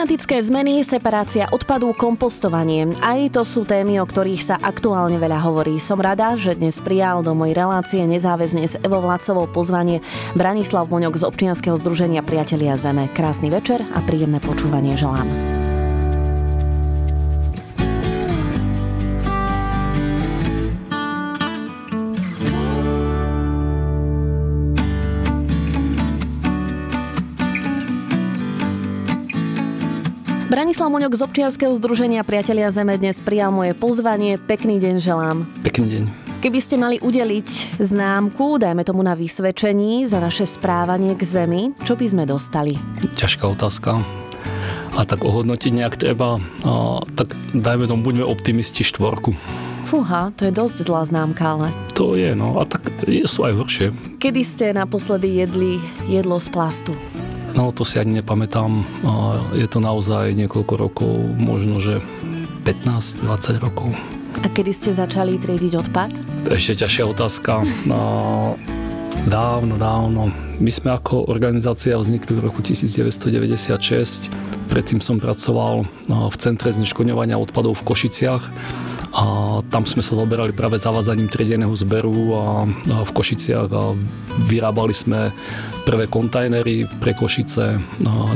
Klimatické zmeny, separácia odpadu, kompostovanie. Aj to sú témy, o ktorých sa aktuálne veľa hovorí. Som rada, že dnes prijal do mojej relácie nezáväzne s Evo Vlácovou pozvanie Branislav Moňok z občianskeho združenia Priatelia Zeme. Krásny večer a príjemné počúvanie želám. Branislav Moňok z občianskeho združenia Priatelia Zeme dnes prijal moje pozvanie. Pekný deň želám. Pekný deň. Keby ste mali udeliť známku, dajme tomu na vysvedčení za naše správanie k Zemi, čo by sme dostali? Ťažká otázka. A tak ohodnotiť nejak treba, a, tak dajme tomu, buďme optimisti štvorku. Fúha, to je dosť zlá známka, ale... To je, no a tak je, sú aj horšie. Kedy ste naposledy jedli jedlo z plastu? No to si ani nepamätám. Je to naozaj niekoľko rokov, možno že 15-20 rokov. A kedy ste začali triediť odpad? Ešte ťažšia otázka. No, dávno, dávno. My sme ako organizácia vznikli v roku 1996. Predtým som pracoval v Centre zneškodňovania odpadov v Košiciach a tam sme sa zaoberali práve zavázaním triedeného zberu a, a v Košiciach a vyrábali sme prvé kontajnery pre Košice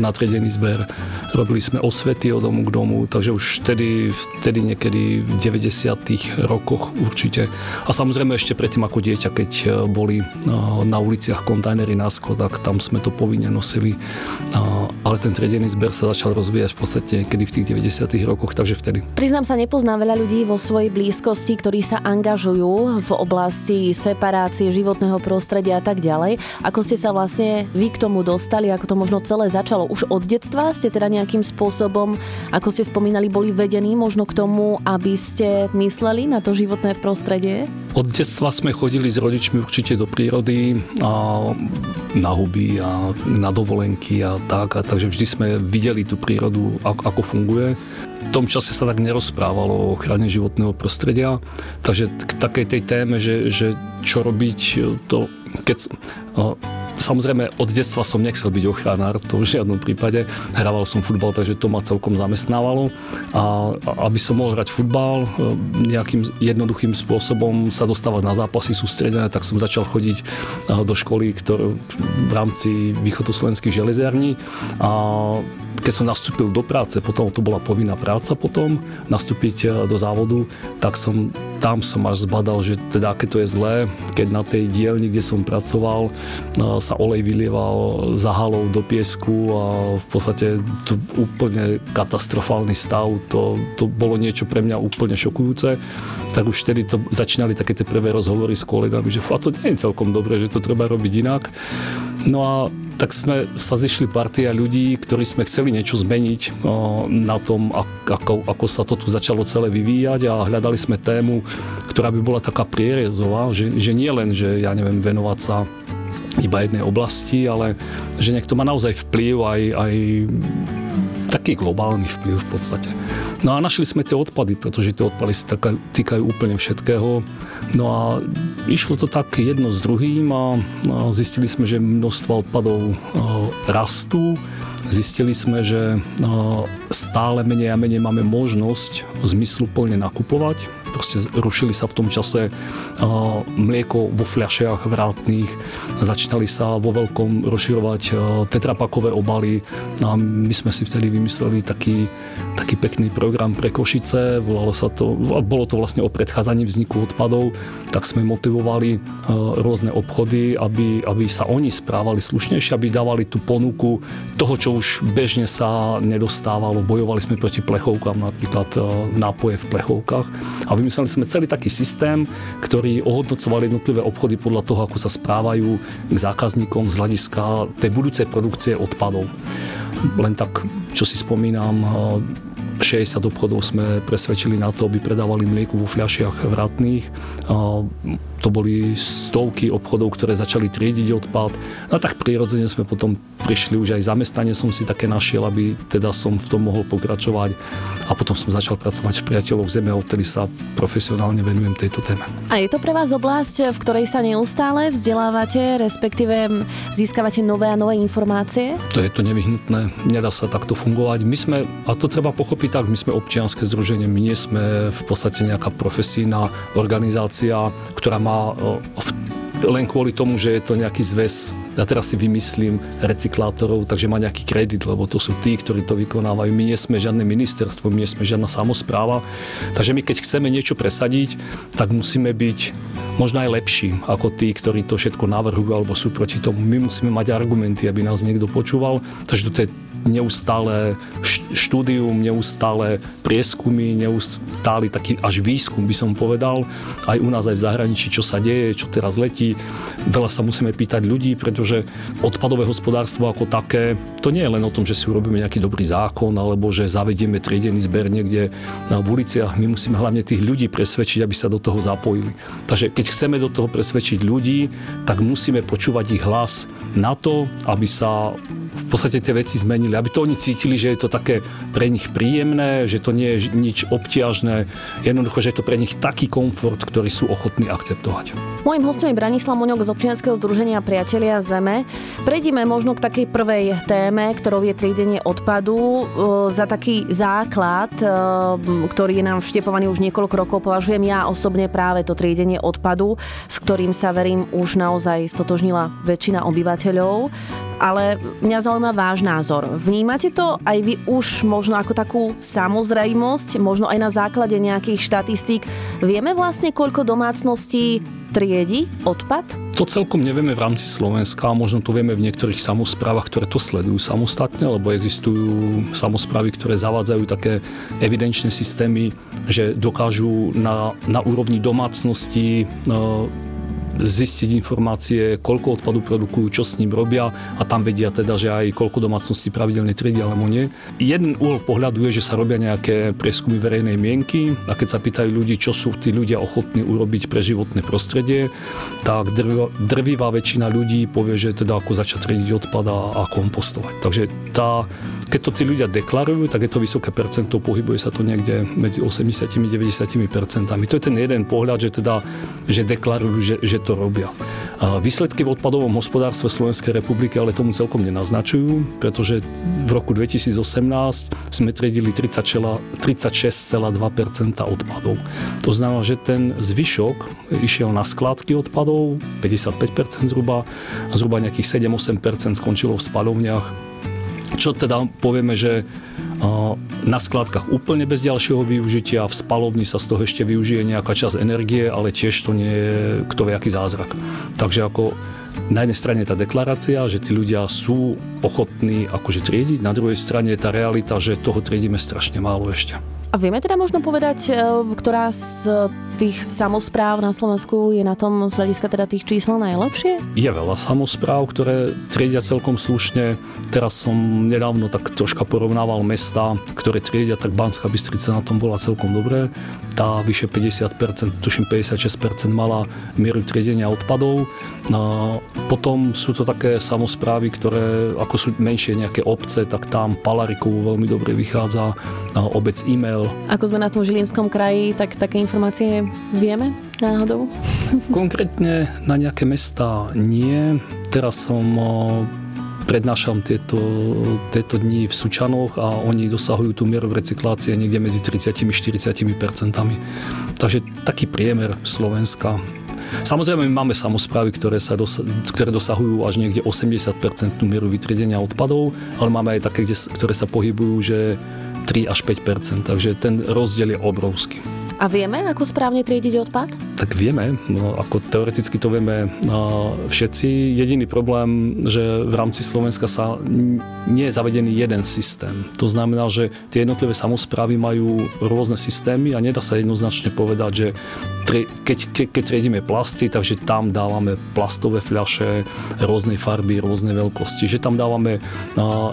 na triedený zber. Robili sme osvety od domu k domu, takže už vtedy, vtedy niekedy v 90. rokoch určite. A samozrejme ešte predtým ako dieťa, keď e, boli na uliciach kontajnery na tak tam sme to povinne nosili. Ale ten triedený zber sa začal rozvíjať v podstate niekedy v tých 90. rokoch, takže vtedy. Priznám sa, nepoznám veľa ľudí vo svojej blízkosti, ktorí sa angažujú v oblasti separácie životného prostredia a tak ďalej. Ako ste sa vlastne vy k tomu dostali, ako to možno celé začalo? Už od detstva ste teda nejakým spôsobom, ako ste spomínali, boli vedení možno k tomu, aby ste mysleli na to životné prostredie? Od detstva sme chodili s rodičmi určite do prírody a na huby a na dovolenky a tak. A takže vždy sme videli tú prírodu, ako funguje v tom čase sa tak nerozprávalo o ochrane životného prostredia, takže k takej tej téme, že, že čo robiť, to keď, Samozrejme, od detstva som nechcel byť ochránár, to v žiadnom prípade. Hrával som futbal, takže to ma celkom zamestnávalo. A aby som mohol hrať futbal, nejakým jednoduchým spôsobom sa dostávať na zápasy sústredené, tak som začal chodiť do školy ktoré, v rámci východoslovenských železiarní. A keď som nastúpil do práce, potom to bola povinná práca potom, nastúpiť e, do závodu, tak som tam som až zbadal, že teda aké to je zlé, keď na tej dielni, kde som pracoval, e, sa olej vylieval za halou do piesku a v podstate to úplne katastrofálny stav, to, to bolo niečo pre mňa úplne šokujúce. Tak už vtedy to začínali také tie prvé rozhovory s kolegami, že a to nie je celkom dobré, že to treba robiť inak. No a tak sme sa zišli partia ľudí, ktorí sme chceli niečo zmeniť na tom, ako, ako sa to tu začalo celé vyvíjať a hľadali sme tému, ktorá by bola taká prierezová, že, že nie len, že ja neviem, venovať sa iba jednej oblasti, ale že niekto má naozaj vplyv aj, aj taký globálny vplyv v podstate. No a našli sme tie odpady, pretože tie odpady sa týkajú úplne všetkého. No a išlo to tak jedno s druhým a zistili sme, že množstvo odpadov rastú. Zistili sme, že stále menej a menej máme možnosť zmysluplne nakupovať proste rušili sa v tom čase mlieko vo fľašiach vrátnych, začínali sa vo veľkom rozširovať tetrapakové obaly. A my sme si vtedy vymysleli taký, taký pekný program pre Košice, volalo sa to, bolo to vlastne o predchádzaní vzniku odpadov, tak sme motivovali rôzne obchody, aby, aby sa oni správali slušnejšie, aby dávali tú ponuku toho, čo už bežne sa nedostávalo. Bojovali sme proti plechovkám, napríklad nápoje v plechovkách. A vymysleli sme celý taký systém, ktorý ohodnocoval jednotlivé obchody podľa toho, ako sa správajú k zákazníkom z hľadiska tej budúcej produkcie odpadov. Len tak, čo si spomínam, 60 obchodov sme presvedčili na to, aby predávali mlieko vo fľašiach vratných. To boli stovky obchodov, ktoré začali triediť odpad. No tak prirodzene sme potom prišli už aj zamestnanie som si také našiel, aby teda som v tom mohol pokračovať a potom som začal pracovať v Priateľoch Zeme a odtedy sa profesionálne venujem tejto téme. A je to pre vás oblasť, v ktorej sa neustále vzdelávate, respektíve získavate nové a nové informácie? To je to nevyhnutné, nedá sa takto fungovať. My sme, a to treba pochopiť tak, my sme občianske združenie, my nie sme v podstate nejaká profesijná organizácia, ktorá má v len kvôli tomu, že je to nejaký zväz, ja teraz si vymyslím, recyklátorov, takže má nejaký kredit, lebo to sú tí, ktorí to vykonávajú. My nie sme žiadne ministerstvo, my nie sme žiadna samozpráva. Takže my keď chceme niečo presadiť, tak musíme byť možno aj lepší ako tí, ktorí to všetko navrhujú alebo sú proti tomu. My musíme mať argumenty, aby nás niekto počúval. Takže to je neustále štúdium, neustále prieskumy, neustály taký až výskum by som povedal, aj u nás aj v zahraničí, čo sa deje, čo teraz letí. Veľa sa musíme pýtať ľudí, pretože odpadové hospodárstvo ako také, to nie je len o tom, že si urobíme nejaký dobrý zákon, alebo že zavedieme triedený zber niekde v uliciach. My musíme hlavne tých ľudí presvedčiť, aby sa do toho zapojili. Takže keď chceme do toho presvedčiť ľudí, tak musíme počúvať ich hlas na to, aby sa v podstate tie veci zmenili, aby to oni cítili, že je to také pre nich príjemné, že to nie je nič obťažné, jednoducho, že je to pre nich taký komfort, ktorý sú ochotní akceptovať. Mojím hostom je Branislav Moňok z občianskeho združenia Priatelia Zeme. Prejdime možno k takej prvej téme, ktorou je triedenie odpadu. E, za taký základ, e, ktorý je nám vštepovaný už niekoľko rokov, považujem ja osobne práve to triedenie odpadu, s ktorým sa verím už naozaj stotožnila väčšina obyvateľov ale mňa zaujíma váš názor. Vnímate to aj vy už možno ako takú samozrejmosť, možno aj na základe nejakých štatistík? Vieme vlastne, koľko domácností triedi odpad? To celkom nevieme v rámci Slovenska, možno to vieme v niektorých samozprávach, ktoré to sledujú samostatne, lebo existujú samozprávy, ktoré zavádzajú také evidenčné systémy, že dokážu na, na úrovni domácnosti no, zistiť informácie, koľko odpadu produkujú, čo s ním robia a tam vedia teda, že aj koľko domácností pravidelne triedia alebo nie. Jeden úhol pohľadu je, že sa robia nejaké prieskumy verejnej mienky a keď sa pýtajú ľudí, čo sú tí ľudia ochotní urobiť pre životné prostredie, tak drvivá, väčšina ľudí povie, že teda ako začať triediť odpad a kompostovať. Takže tá keď to tí ľudia deklarujú, tak je to vysoké percento, pohybuje sa to niekde medzi 80-90 percentami. To je ten jeden pohľad, že teda, že deklarujú, že, že to robia. A výsledky v odpadovom hospodárstve Slovenskej republiky ale tomu celkom nenaznačujú, pretože v roku 2018 sme triedili 36,2% odpadov. To znamená, že ten zvyšok išiel na skládky odpadov, 55% zhruba, a zhruba nejakých 7-8% skončilo v spalovniach čo teda povieme, že na skladkách úplne bez ďalšieho využitia, v spalovni sa z toho ešte využije nejaká časť energie, ale tiež to nie je kto vie aký zázrak. Takže ako na jednej strane tá deklarácia, že tí ľudia sú ochotní akože triediť, na druhej strane je tá realita, že toho triedíme strašne málo ešte. A vieme teda možno povedať, e, ktorá z tých samozpráv na Slovensku je na tom z hľadiska teda tých čísel najlepšie? Je veľa samozpráv, ktoré triedia celkom slušne. Teraz som nedávno tak troška porovnával mesta, ktoré triedia, tak Banská Bystrica na tom bola celkom dobré. Tá vyše 50%, tuším 56% mala mieru triedenia odpadov. No, potom sú to také samozprávy, ktoré ako sú menšie nejaké obce, tak tam Palarikovu veľmi dobre vychádza, obec e-mail ako sme na tom Žilinskom kraji, tak také informácie vieme náhodou? Konkrétne na nejaké mesta nie. Teraz som prednášam tieto, tieto dni v Sučanoch a oni dosahujú tú mieru recyklácie niekde medzi 30-40 percentami. Takže taký priemer Slovenska. Samozrejme, my máme samozprávy, ktoré, sa dos- ktoré dosahujú až niekde 80% mieru vytriedenia odpadov, ale máme aj také, ktoré sa pohybujú, že 3 až 5% takže ten rozdiel je obrovský. A vieme, ako správne triediť odpad? Tak vieme, no, ako teoreticky to vieme no, všetci. Jediný problém, že v rámci Slovenska sa nie je zavedený jeden systém. To znamená, že tie jednotlivé samozprávy majú rôzne systémy a nedá sa jednoznačne povedať, že keď, keď, keď triedíme plasty, takže tam dávame plastové fľaše rôznej farby, rôznej veľkosti, že tam dávame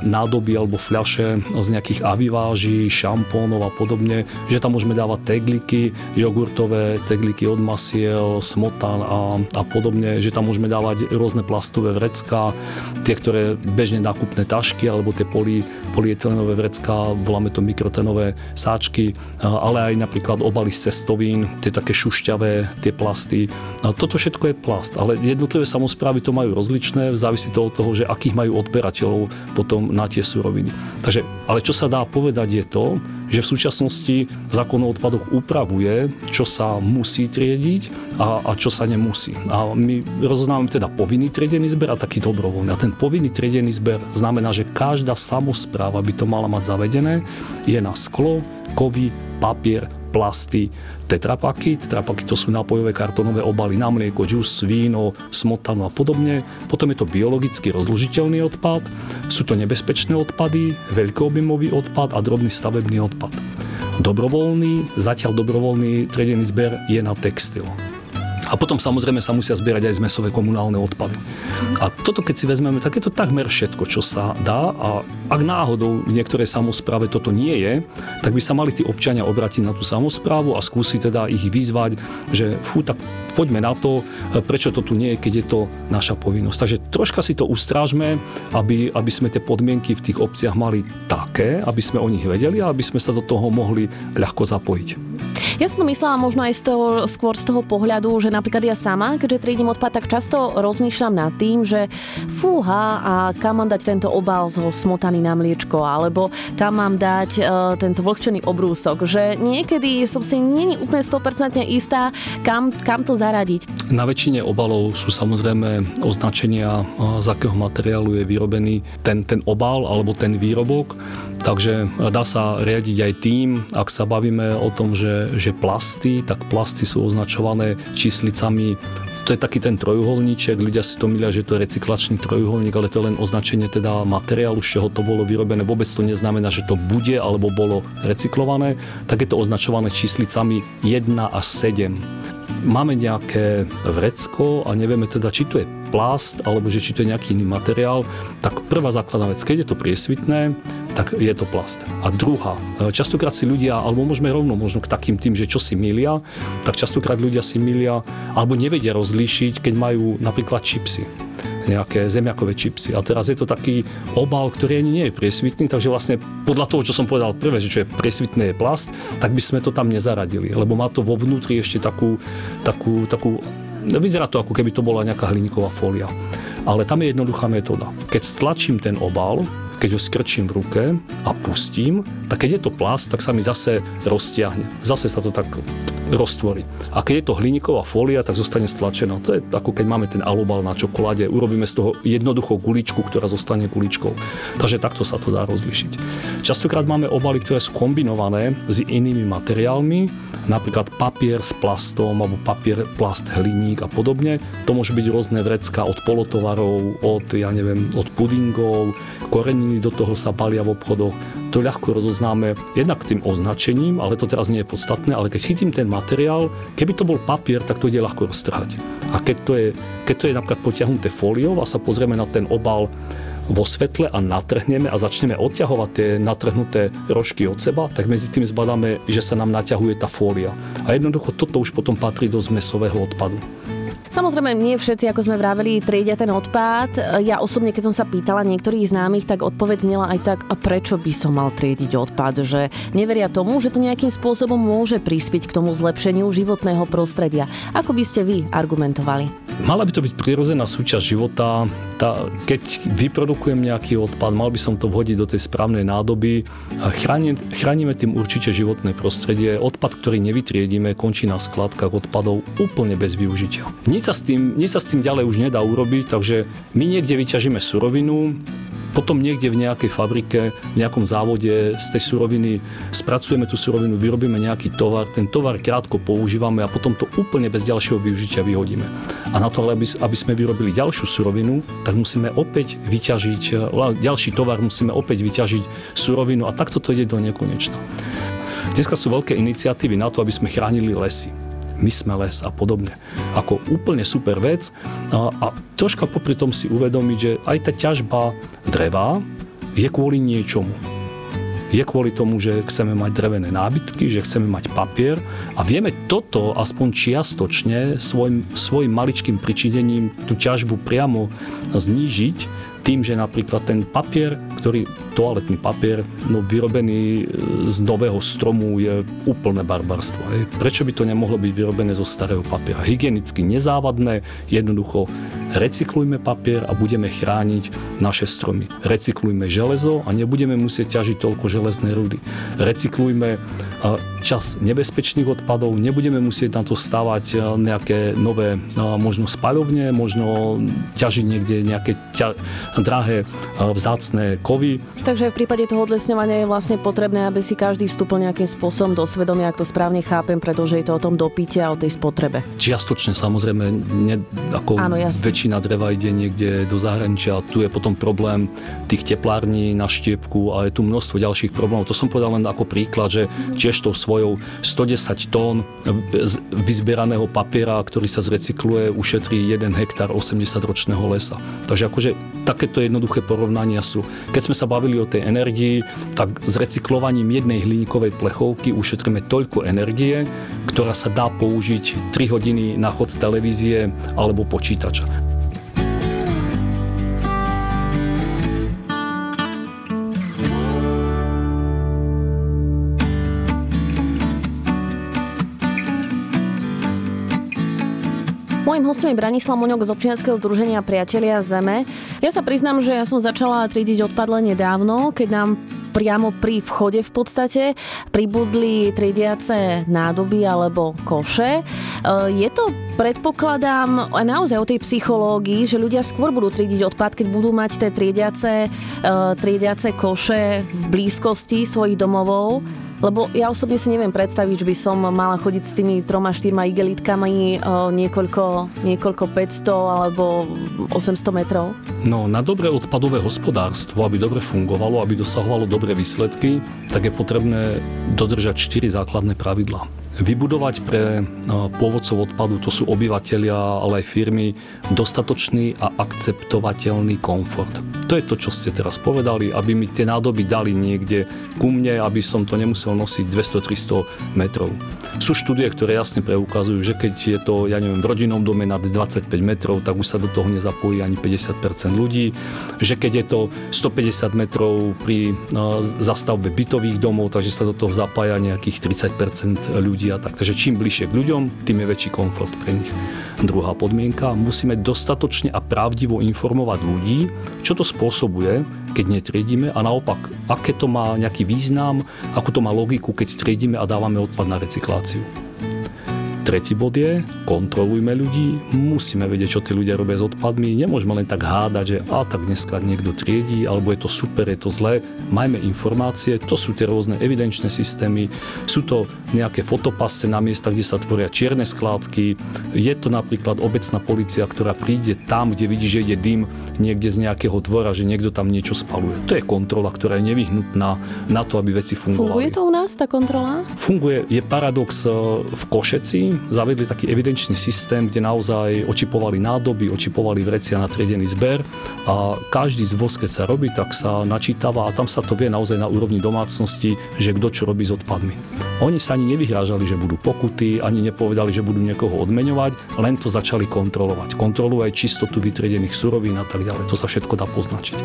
nádoby alebo fľaše z nejakých aviváží, šampónov a podobne, že tam môžeme dávať tegliky, jogurtové tegliky od masiel, smotan a, a podobne, že tam môžeme dávať rôzne plastové vrecká, tie, ktoré bežne nákupné tašky alebo tie poly, polietylenové vrecká, voláme to mikrotenové sáčky, ale aj napríklad obaly z cestovín, tie také šušťavé, tie plasty. Toto všetko je plast, ale jednotlivé samozprávy to majú rozličné, závisí to od toho, že akých majú odberateľov potom na tie suroviny. Takže, ale čo sa dá povedať je to, že v súčasnosti zákon o odpadoch upravuje, čo sa musí triediť a, a čo sa nemusí. A my rozoznávame teda povinný triedený zber a taký dobrovoľný. A ten povinný triedený zber znamená, že každá samozpráva by to mala mať zavedené, je na sklo, kovy, papier, plasty, tetrapaky. Tetrapaky to sú nápojové kartonové obaly na mlieko, džus, víno, smotanu a podobne. Potom je to biologicky rozložiteľný odpad, sú to nebezpečné odpady, veľkoobjemový odpad a drobný stavebný odpad. Dobrovoľný, zatiaľ dobrovoľný tredený zber je na textil. A potom samozrejme sa musia zbierať aj zmesové komunálne odpady. A toto keď si vezmeme, tak je to takmer všetko, čo sa dá a ak náhodou v niektorej samozpráve toto nie je, tak by sa mali tí občania obrátiť na tú samozprávu a skúsiť teda ich vyzvať, že fú, tak poďme na to, prečo to tu nie je, keď je to naša povinnosť. Takže troška si to ustrážme, aby, aby sme tie podmienky v tých obciach mali také, aby sme o nich vedeli a aby sme sa do toho mohli ľahko zapojiť. Ja som to myslela možno aj z toho, skôr z toho pohľadu, že napríklad ja sama, keďže triedím odpad, tak často rozmýšľam nad tým, že fúha a kam mám dať tento obal zo smotany na mliečko, alebo kam mám dať uh, tento vlhčený obrúsok, že niekedy som si není úplne 100% istá, kam, kam to zaradiť. Na väčšine obalov sú samozrejme označenia, z akého materiálu je vyrobený ten, ten obal alebo ten výrobok. Takže dá sa riadiť aj tým, ak sa bavíme o tom, že, že plasty, tak plasty sú označované číslicami. To je taký ten trojuholníček, ľudia si to milia, že to je recyklačný trojuholník, ale to je len označenie teda materiálu, z čoho to bolo vyrobené. Vôbec to neznamená, že to bude alebo bolo recyklované, tak je to označované číslicami 1 až 7 máme nejaké vrecko a nevieme teda, či to je plast alebo že či to je nejaký iný materiál, tak prvá základná vec, keď je to priesvitné, tak je to plast. A druhá, e, častokrát si ľudia, alebo môžeme rovno možno k takým tým, že čo si milia, tak častokrát ľudia si milia alebo nevedia rozlíšiť, keď majú napríklad čipsy nejaké zemiakové čipsy. A teraz je to taký obal, ktorý ani nie je priesvitný, takže vlastne podľa toho, čo som povedal prvé, že čo je priesvitné je plast, tak by sme to tam nezaradili, lebo má to vo vnútri ešte takú, takú, takú vyzerá to ako keby to bola nejaká hliníková fólia. Ale tam je jednoduchá metóda. Keď stlačím ten obal, keď ho skrčím v ruke a pustím, tak keď je to plast, tak sa mi zase roztiahne. Zase sa to tak roztvorí. A keď je to hliníková fólia, tak zostane stlačená. To je ako keď máme ten alubal na čokoláde, urobíme z toho jednoducho guličku, ktorá zostane guličkou. Takže takto sa to dá rozlišiť. Častokrát máme obaly, ktoré sú kombinované s inými materiálmi, napríklad papier s plastom alebo papier, plast, hliník a podobne. To môže byť rôzne vrecka od polotovarov, od, ja neviem, od pudingov, koreniny do toho sa balia v obchodoch. To ľahko rozoznáme jednak tým označením, ale to teraz nie je podstatné, ale keď chytím ten materiál, keby to bol papier, tak to ide ľahko roztrhať. A keď to je, keď to je napríklad potiahnuté fóliou a sa pozrieme na ten obal vo svetle a natrhneme a začneme odťahovať tie natrhnuté rožky od seba, tak medzi tým zbadáme, že sa nám naťahuje tá fólia. A jednoducho toto už potom patrí do zmesového odpadu. Samozrejme, nie všetci, ako sme vraveli, triedia ten odpad. Ja osobne, keď som sa pýtala niektorých známych, tak odpoveď znela aj tak, a prečo by som mal triediť odpad, že neveria tomu, že to nejakým spôsobom môže prispieť k tomu zlepšeniu životného prostredia. Ako by ste vy argumentovali? Mala by to byť prirodzená súčasť života. Tá, keď vyprodukujem nejaký odpad, mal by som to vhodiť do tej správnej nádoby. Chránim, chránime tým určite životné prostredie. Odpad, ktorý nevytriedíme, končí na skladkách odpadov úplne bez využitia. Nič sa, s tým, nič sa s tým ďalej už nedá urobiť, takže my niekde vyťažíme surovinu, potom niekde v nejakej fabrike, v nejakom závode z tej suroviny spracujeme tú surovinu, vyrobíme nejaký tovar, ten tovar krátko používame a potom to úplne bez ďalšieho využitia vyhodíme. A na to, aby, aby sme vyrobili ďalšiu surovinu, tak musíme opäť vyťažiť, ďalší tovar musíme opäť vyťažiť surovinu a takto to ide do nekonečna. Dneska sú veľké iniciatívy na to, aby sme chránili lesy my les a podobne. Ako úplne super vec a, a troška popri tom si uvedomiť, že aj tá ťažba dreva je kvôli niečomu. je kvôli tomu, že chceme mať drevené nábytky, že chceme mať papier a vieme toto aspoň čiastočne svojim, svojim maličkým pričinením tú ťažbu priamo znížiť tým, že napríklad ten papier, ktorý, toaletný papier, no vyrobený z nového stromu je úplné barbarstvo. Hej. Prečo by to nemohlo byť vyrobené zo starého papiera? Hygienicky nezávadné, jednoducho recyklujme papier a budeme chrániť naše stromy. Recyklujme železo a nebudeme musieť ťažiť toľko železné rudy. Recyklujme čas nebezpečných odpadov, nebudeme musieť na to stavať nejaké nové možno spaľovne, možno ťažiť niekde nejaké ťa, drahé vzácné kovy. Takže v prípade toho odlesňovania je vlastne potrebné, aby si každý vstúpil nejakým spôsobom do svedomia, ak to správne chápem, pretože je to o tom dopite a o tej spotrebe. Čiastočne samozrejme, ne, ako Áno, väčšina väčšina dreva ide niekde do zahraničia. Tu je potom problém tých teplární na štiepku a je tu množstvo ďalších problémov. To som povedal len ako príklad, že tiež tou svojou 110 tón vyzbieraného papiera, ktorý sa zrecykluje, ušetrí 1 hektár 80-ročného lesa. Takže akože takéto jednoduché porovnania sú. Keď sme sa bavili o tej energii, tak s recyklovaním jednej hliníkovej plechovky ušetríme toľko energie, ktorá sa dá použiť 3 hodiny na chod televízie alebo počítača. Mojím hostom je Branislav Moňok z občianskeho združenia Priatelia Zeme. Ja sa priznám, že ja som začala triediť odpad len nedávno, keď nám priamo pri vchode v podstate pribudli triediace nádoby alebo koše. E, je to, predpokladám, naozaj o tej psychológii, že ľudia skôr budú triediť odpad, keď budú mať tie triediace, e, triediace koše v blízkosti svojich domovov lebo ja osobne si neviem predstaviť, že by som mala chodiť s tými troma, štyrma igelitkami niekoľko, niekoľko 500 alebo 800 metrov. No, na dobré odpadové hospodárstvo, aby dobre fungovalo, aby dosahovalo dobré výsledky, tak je potrebné dodržať 4 základné pravidlá. Vybudovať pre pôvodcov odpadu, to sú obyvateľia, ale aj firmy, dostatočný a akceptovateľný komfort. To je to, čo ste teraz povedali, aby mi tie nádoby dali niekde ku mne, aby som to nemusel nosiť 200-300 metrov. Sú štúdie, ktoré jasne preukazujú, že keď je to, ja neviem, v rodinnom dome nad 25 metrov, tak už sa do toho nezapojí ani 50% ľudí. Že keď je to 150 metrov pri zastavbe bytových domov, takže sa do toho zapája nejakých 30% ľudí a tak. Takže čím bližšie k ľuďom, tým je väčší komfort pre nich. Druhá podmienka, musíme dostatočne a pravdivo informovať ľudí, čo to spôsobuje, keď netriedíme a naopak, aké to má nejaký význam, ako to má logiku, keď triedíme a dávame odpad na recykláciu. Tretí bod je, kontrolujme ľudí, musíme vedieť, čo tí ľudia robia s odpadmi, nemôžeme len tak hádať, že a tak dneska niekto triedí, alebo je to super, je to zlé. Majme informácie, to sú tie rôzne evidenčné systémy, sú to nejaké fotopasce na miesta, kde sa tvoria čierne skládky, je to napríklad obecná policia, ktorá príde tam, kde vidí, že ide dym niekde z nejakého dvora, že niekto tam niečo spaluje. To je kontrola, ktorá je nevyhnutná na to, aby veci fungovali. Funguje to u nás, tá kontrola? Funguje, je paradox eh, v Košeci, zavedli taký evidenčný systém, kde naozaj očipovali nádoby, očipovali vrecia na triedený zber a každý zvoz, keď sa robí, tak sa načítava a tam sa to vie naozaj na úrovni domácnosti, že kto čo robí s odpadmi. Oni sa ani nevyhrážali, že budú pokuty, ani nepovedali, že budú niekoho odmeňovať, len to začali kontrolovať. Kontrolujú aj čistotu vytriedených surovín a tak ďalej. To sa všetko dá poznačiť.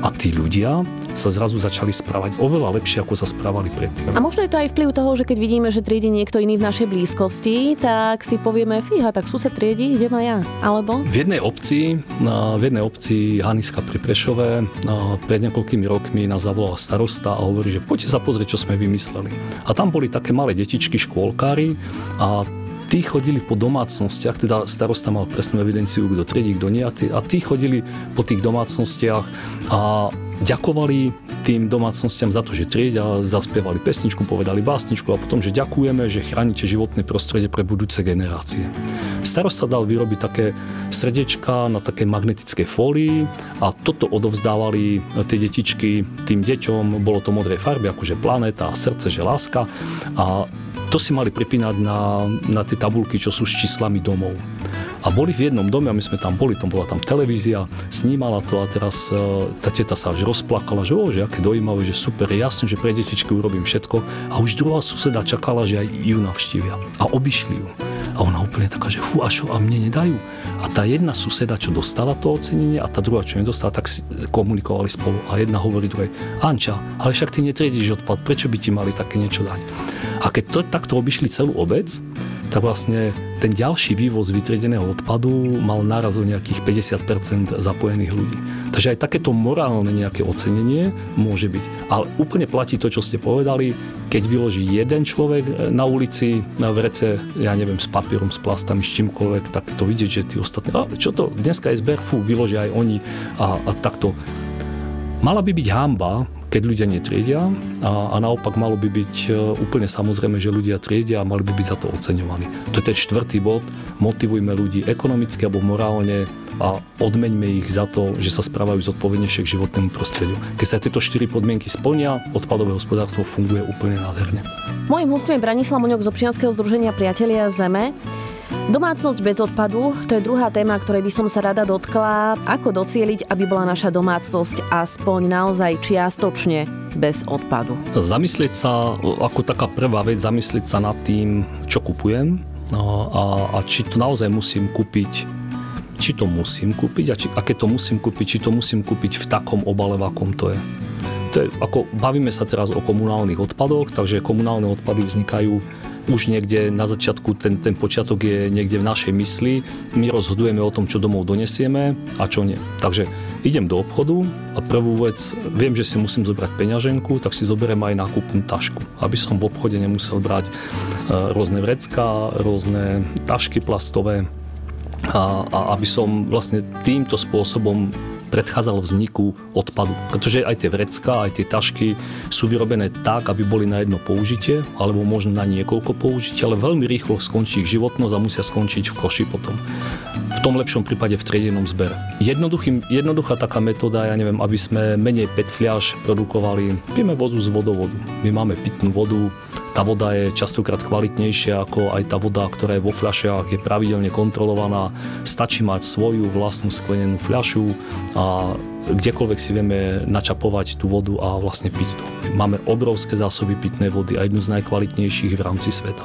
A tí ľudia sa zrazu začali správať oveľa lepšie, ako sa správali predtým. A možno je to aj vplyv toho, že keď vidíme, že triedi niekto iný v našej blízkosti, tak si povieme, fíha, tak sused triedi, idem aj ja. Alebo? V jednej obci, v jednej obci Haniska pri Prešove pred niekoľkými rokmi nás zavolal starosta a hovorí, že poďte sa pozrieť, čo sme vymysleli. A tam boli také malé detičky, škôlkári a tí chodili po domácnostiach, teda starosta mal presnú evidenciu, kto triedí, kto nie, a tí, a tí chodili po tých domácnostiach a ďakovali tým domácnostiam za to, že triedia, zaspievali pesničku, povedali básničku a potom, že ďakujeme, že chránite životné prostredie pre budúce generácie. Starosta dal vyrobiť také srdečka na také magnetické fólii a toto odovzdávali tie detičky tým deťom, bolo to modrej farby, akože planéta, srdce, že láska a to si mali pripínať na, na tie tabulky, čo sú s číslami domov. A boli v jednom dome a my sme tam boli, tam bola tam televízia, snímala to a teraz uh, tá teta sa až rozplakala, že o, že aké dojímavé, že super, jasne, že pre detičky urobím všetko. A už druhá suseda čakala, že aj ju navštívia. A obišli ju. A ona úplne taká, že fú, a čo, a mne nedajú. A tá jedna suseda, čo dostala to ocenenie a tá druhá, čo nedostala, tak komunikovali spolu. A jedna hovorí druhej, Anča, ale však ty netriediš odpad, prečo by ti mali také niečo dať? A keď to, takto obišli celú obec, tak vlastne ten ďalší vývoz vytriedeného odpadu mal náraz o nejakých 50% zapojených ľudí. Takže aj takéto morálne nejaké ocenenie môže byť. Ale úplne platí to, čo ste povedali, keď vyloží jeden človek na ulici na vrece, ja neviem, s papierom, s plastami, s čímkoľvek, tak to vidieť, že tí ostatní, a čo to, dneska je zber, fú, vyložia aj oni a, a takto. Mala by byť hamba, keď ľudia netriedia a, a naopak malo by byť e, úplne samozrejme, že ľudia triedia a mali by byť za to oceňovaní. To je ten štvrtý bod. Motivujme ľudí ekonomicky alebo morálne a odmeňme ich za to, že sa správajú zodpovednejšie k životnému prostrediu. Keď sa tieto štyri podmienky splnia, odpadové hospodárstvo funguje úplne nádherne. Mojím hostom je Branislav Moňok z občianskeho združenia Priatelia Zeme. Domácnosť bez odpadu, to je druhá téma, ktorej by som sa rada dotkla. Ako docieliť, aby bola naša domácnosť aspoň naozaj čiastočne bez odpadu? Zamyslieť sa, ako taká prvá vec, zamyslieť sa nad tým, čo kupujem no, a, a či to naozaj musím kúpiť či to musím kúpiť a, či, a keď to musím kúpiť, či to musím kúpiť v takom obale, v akom to je. To je ako, bavíme sa teraz o komunálnych odpadoch, takže komunálne odpady vznikajú už niekde na začiatku, ten, ten počiatok je niekde v našej mysli. My rozhodujeme o tom, čo domov donesieme a čo nie. Takže idem do obchodu a prvú vec, viem, že si musím zobrať peňaženku, tak si zoberiem aj nákupnú tašku, aby som v obchode nemusel brať e, rôzne vrecká, rôzne tašky plastové, a, a aby som vlastne týmto spôsobom predchádzal vzniku odpadu. Pretože aj tie vrecká, aj tie tašky sú vyrobené tak, aby boli na jedno použitie, alebo možno na niekoľko použitia, ale veľmi rýchlo skončí ich životnosť a musia skončiť v koši potom. V tom lepšom prípade v triedenom zbere. jednoduchá taká metóda, ja neviem, aby sme menej PET fľaš produkovali, pijeme vodu z vodovodu. My máme pitnú vodu, tá voda je častokrát kvalitnejšia ako aj tá voda, ktorá je vo fľašiach, je pravidelne kontrolovaná. Stačí mať svoju vlastnú sklenenú fľašu kdekoľvek si vieme načapovať tú vodu a vlastne piť to. Máme obrovské zásoby pitnej vody a jednu z najkvalitnejších v rámci sveta.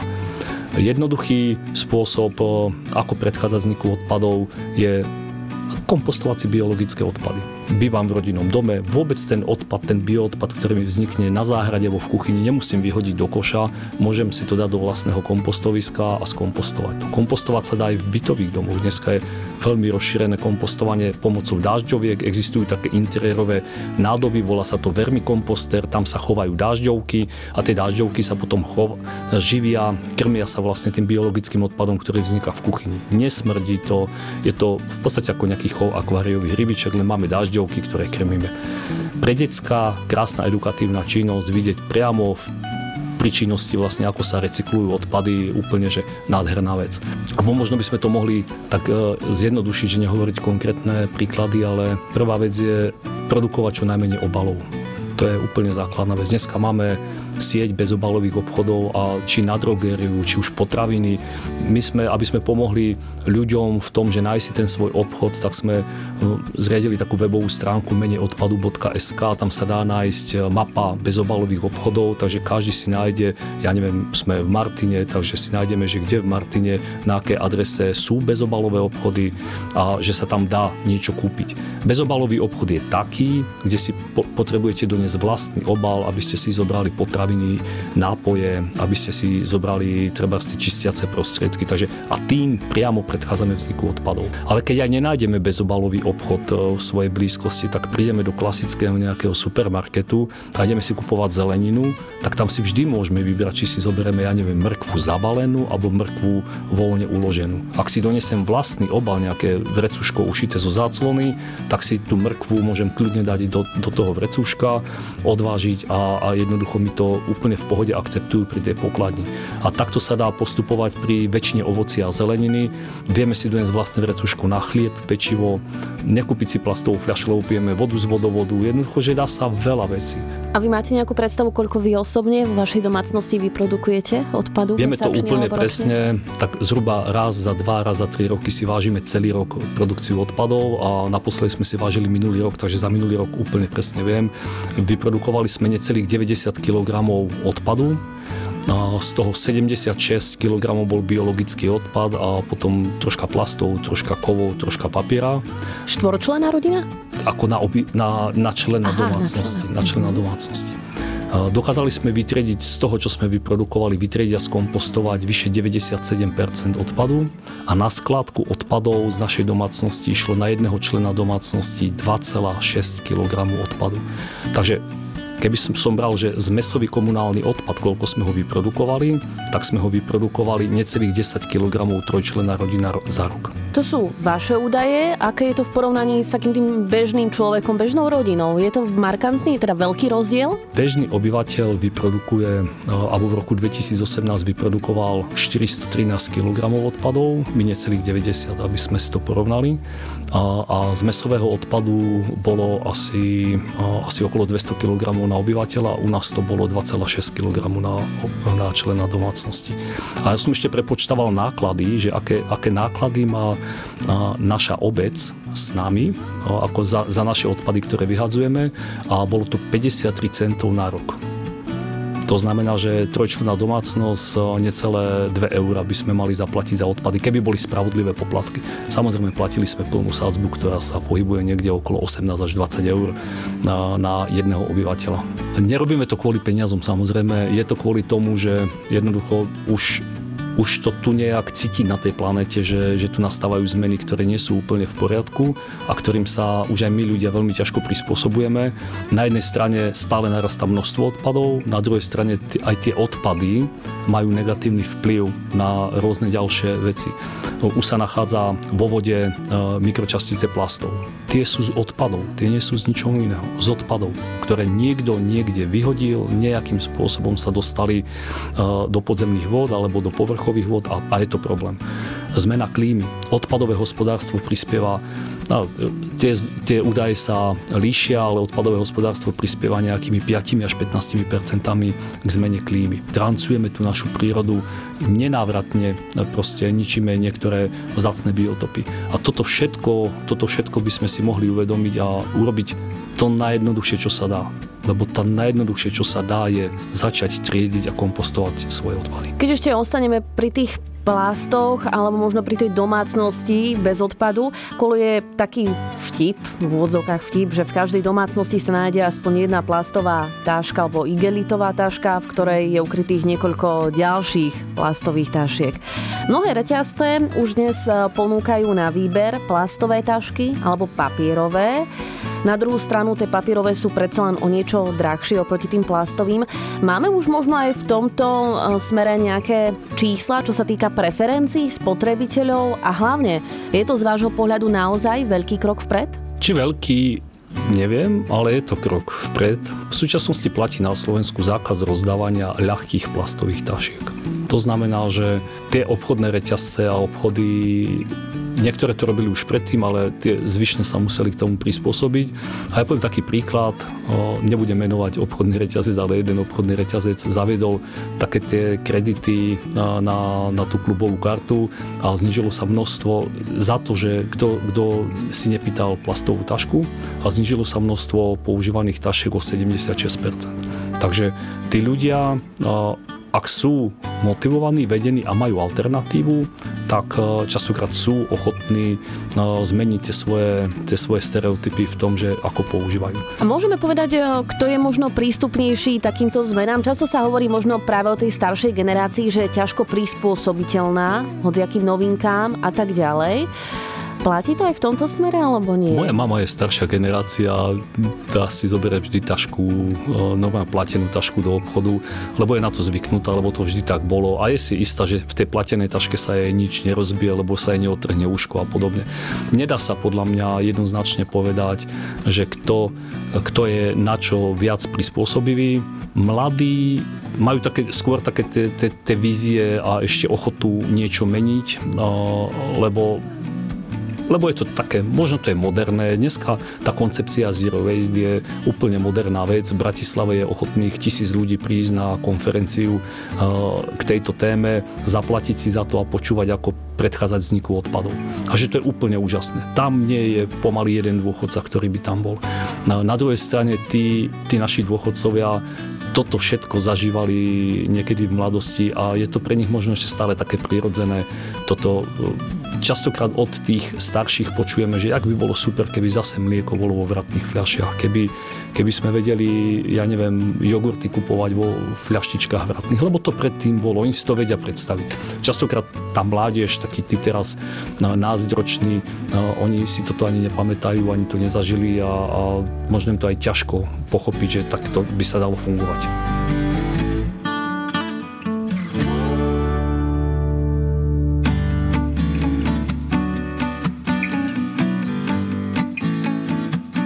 Jednoduchý spôsob, ako predchádzať vzniku odpadov, je kompostovať si biologické odpady bývam v rodinnom dome, vôbec ten odpad, ten bioodpad, ktorý mi vznikne na záhrade alebo v kuchyni, nemusím vyhodiť do koša, môžem si to dať do vlastného kompostoviska a skompostovať to. Kompostovať sa dá aj v bytových domoch. Dneska je veľmi rozšírené kompostovanie pomocou dážďoviek, existujú také interiérové nádoby, volá sa to vermikomposter, tam sa chovajú dážďovky a tie dážďovky sa potom chov, živia, krmia sa vlastne tým biologickým odpadom, ktorý vzniká v kuchyni. Nesmrdí to, je to v podstate ako nejaký chov akváriových rybiček, len máme dažďovky, ktoré krmíme. Pre detská krásna edukatívna činnosť vidieť priamo v pri činnosti vlastne ako sa recyklujú odpady, úplne že nádherná vec. A možno by sme to mohli tak e, zjednodušiť, že nehovoriť konkrétne príklady, ale prvá vec je produkovať čo najmenej obalov. To je úplne základná vec. Dneska máme sieť bezobalových obchodov a či na drogériu, či už potraviny. My sme, aby sme pomohli ľuďom v tom, že nájsť si ten svoj obchod, tak sme e, zriadili takú webovú stránku menejodpadu.sk, tam sa dá nájsť e, mapa bezobalových obchodov, takže každý si nájde, ja neviem, sme v Martine, takže si nájdeme, že kde v Martine, na akej adrese sú bezobalové obchody a že sa tam dá niečo kúpiť. Bezobalový obchod je taký, kde si potrebujete doniesť vlastný obal, aby ste si zobrali potraviny potraviny, nápoje, aby ste si zobrali treba si čistiace prostriedky. Takže a tým priamo predchádzame vzniku odpadov. Ale keď aj nenájdeme bezobalový obchod e, v svojej blízkosti, tak prídeme do klasického nejakého supermarketu a ideme si kupovať zeleninu, tak tam si vždy môžeme vybrať, či si zoberieme, ja neviem, mrkvu zabalenú alebo mrkvu voľne uloženú. Ak si donesem vlastný obal, nejaké vrecuško ušité zo záclony, tak si tú mrkvu môžem kľudne dať do, do toho vrecuška, odvážiť a, a jednoducho mi to úplne v pohode akceptujú pri tej pokladni. A takto sa dá postupovať pri väčšine ovocia a zeleniny. Vieme si dnes vlastne vrecušku na chlieb, pečivo, nekúpiť si plastovú fľašu, pijeme vodu z vodovodu. Jednoducho, že dá sa veľa vecí. A vy máte nejakú predstavu, koľko vy osobne v vašej domácnosti vyprodukujete odpadu? Vieme to úplne presne, tak zhruba raz za dva, raz za tri roky si vážime celý rok produkciu odpadov a naposledy sme si vážili minulý rok, takže za minulý rok úplne presne viem. Vyprodukovali sme necelých 90 kg odpadu, z toho 76 kg bol biologický odpad a potom troška plastov, troška kovov, troška papiera. Štvoročlená rodina? Ako na, obi, na, na člena Aha, domácnosti. Na člena mhm. domácnosti. Dokázali sme vytriediť z toho, čo sme vyprodukovali, vytriediť a skompostovať vyše 97% odpadu a na skladku odpadov z našej domácnosti išlo na jedného člena domácnosti 2,6 kg odpadu. Takže Keby som, som bral, že zmesový komunálny odpad, koľko sme ho vyprodukovali, tak sme ho vyprodukovali necelých 10 kg trojčlená rodina za rok. To sú vaše údaje. Aké je to v porovnaní s takým tým bežným človekom, bežnou rodinou? Je to markantný, teda veľký rozdiel? Bežný obyvateľ vyprodukuje, e, alebo v roku 2018 vyprodukoval 413 kg odpadov, my necelých 90, aby sme si to porovnali. A, a z mesového odpadu bolo asi, asi okolo 200 kg na obyvateľa, u nás to bolo 2,6 kg na, na člena domácnosti. A ja som ešte prepočtával náklady, že aké, aké náklady má naša obec s nami, ako za, za naše odpady, ktoré vyhadzujeme a bolo to 53 centov na rok. To znamená, že trojčlená domácnosť necelé 2 eur by sme mali zaplatiť za odpady, keby boli spravodlivé poplatky. Samozrejme, platili sme plnú sádzbu, ktorá sa pohybuje niekde okolo 18 až 20 eur na, na jedného obyvateľa. Nerobíme to kvôli peniazom, samozrejme, je to kvôli tomu, že jednoducho už už to tu nejak cíti na tej planete, že, že tu nastávajú zmeny, ktoré nie sú úplne v poriadku a ktorým sa už aj my ľudia veľmi ťažko prispôsobujeme. Na jednej strane stále narastá množstvo odpadov, na druhej strane aj tie odpady majú negatívny vplyv na rôzne ďalšie veci. No, už sa nachádza vo vode e, mikročastice plastov. Tie sú z odpadov, tie nie sú z ničoho iného. Z odpadov, ktoré niekto niekde vyhodil, nejakým spôsobom sa dostali e, do podzemných vôd alebo do povrchových vôd a, a je to problém. Zmena klímy, odpadové hospodárstvo prispieva No, tie, tie údaje sa líšia, ale odpadové hospodárstvo prispieva nejakými 5 až 15 percentami k zmene klímy. Trancujeme tú našu prírodu nenávratne, proste ničíme niektoré vzácne biotopy. A toto všetko, toto všetko by sme si mohli uvedomiť a urobiť to najjednoduchšie, čo sa dá. Lebo to najjednoduchšie, čo sa dá, je začať triediť a kompostovať svoje odpady. Keď ešte ostaneme pri tých plastoch alebo možno pri tej domácnosti bez odpadu. Koluje taký vtip, v úvodzovkách vtip, že v každej domácnosti sa nájde aspoň jedna plastová táška alebo igelitová táška, v ktorej je ukrytých niekoľko ďalších plastových tášiek. Mnohé reťazce už dnes ponúkajú na výber plastové tašky alebo papierové. Na druhú stranu tie papierové sú predsa len o niečo drahšie oproti tým plastovým. Máme už možno aj v tomto e, smere nejaké čísla, čo sa týka preferencií spotrebiteľov a hlavne je to z vášho pohľadu naozaj veľký krok vpred? Či veľký, Neviem, ale je to krok vpred. V súčasnosti platí na Slovensku zákaz rozdávania ľahkých plastových tašiek. To znamená, že tie obchodné reťazce a obchody Niektoré to robili už predtým, ale tie zvyšné sa museli k tomu prispôsobiť. A ja poviem taký príklad, nebudem menovať obchodný reťazec, ale jeden obchodný reťazec zaviedol také tie kredity na, na, na tú klubovú kartu a znižilo sa množstvo za to, že kto, kto si nepýtal plastovú tašku a znižilo sa množstvo používaných tašiek o 76%. Takže tí ľudia ak sú motivovaní, vedení a majú alternatívu, tak e, častokrát sú ochotní e, zmeniť tie svoje, tie svoje stereotypy v tom, že ako používajú. A môžeme povedať, e, kto je možno prístupnejší takýmto zmenám? Často sa hovorí možno práve o tej staršej generácii, že je ťažko prispôsobiteľná hociakým novinkám a tak ďalej. Platí to aj v tomto smere, alebo nie? Moja mama je staršia generácia, dá si zoberať vždy tašku, e, normálne platenú tašku do obchodu, lebo je na to zvyknutá, lebo to vždy tak bolo. A je si istá, že v tej platenej taške sa jej nič nerozbije, lebo sa jej neotrhne uško a podobne. Nedá sa podľa mňa jednoznačne povedať, že kto, kto je na čo viac prispôsobivý. Mladí majú také, skôr také tie, tie, tie vízie a ešte ochotu niečo meniť, e, lebo lebo je to také, možno to je moderné. Dneska tá koncepcia Zero Waste je úplne moderná vec. V Bratislave je ochotných tisíc ľudí prísť na konferenciu k tejto téme, zaplatiť si za to a počúvať, ako predchádzať vzniku odpadov. A že to je úplne úžasné. Tam nie je pomaly jeden dôchodca, ktorý by tam bol. Na druhej strane tí, tí naši dôchodcovia toto všetko zažívali niekedy v mladosti a je to pre nich možno ešte stále také prirodzené. Toto častokrát od tých starších počujeme, že ak by bolo super, keby zase mlieko bolo vo vratných fľašiach, keby, keby sme vedeli, ja neviem, jogurty kupovať vo fľaštičkách vratných, lebo to predtým bolo, oni si to vedia predstaviť. Častokrát tá mládež, takí tí teraz názdroční, oni si toto ani nepamätajú, ani to nezažili a, a možno im to aj ťažko pochopiť, že takto by sa dalo fungovať.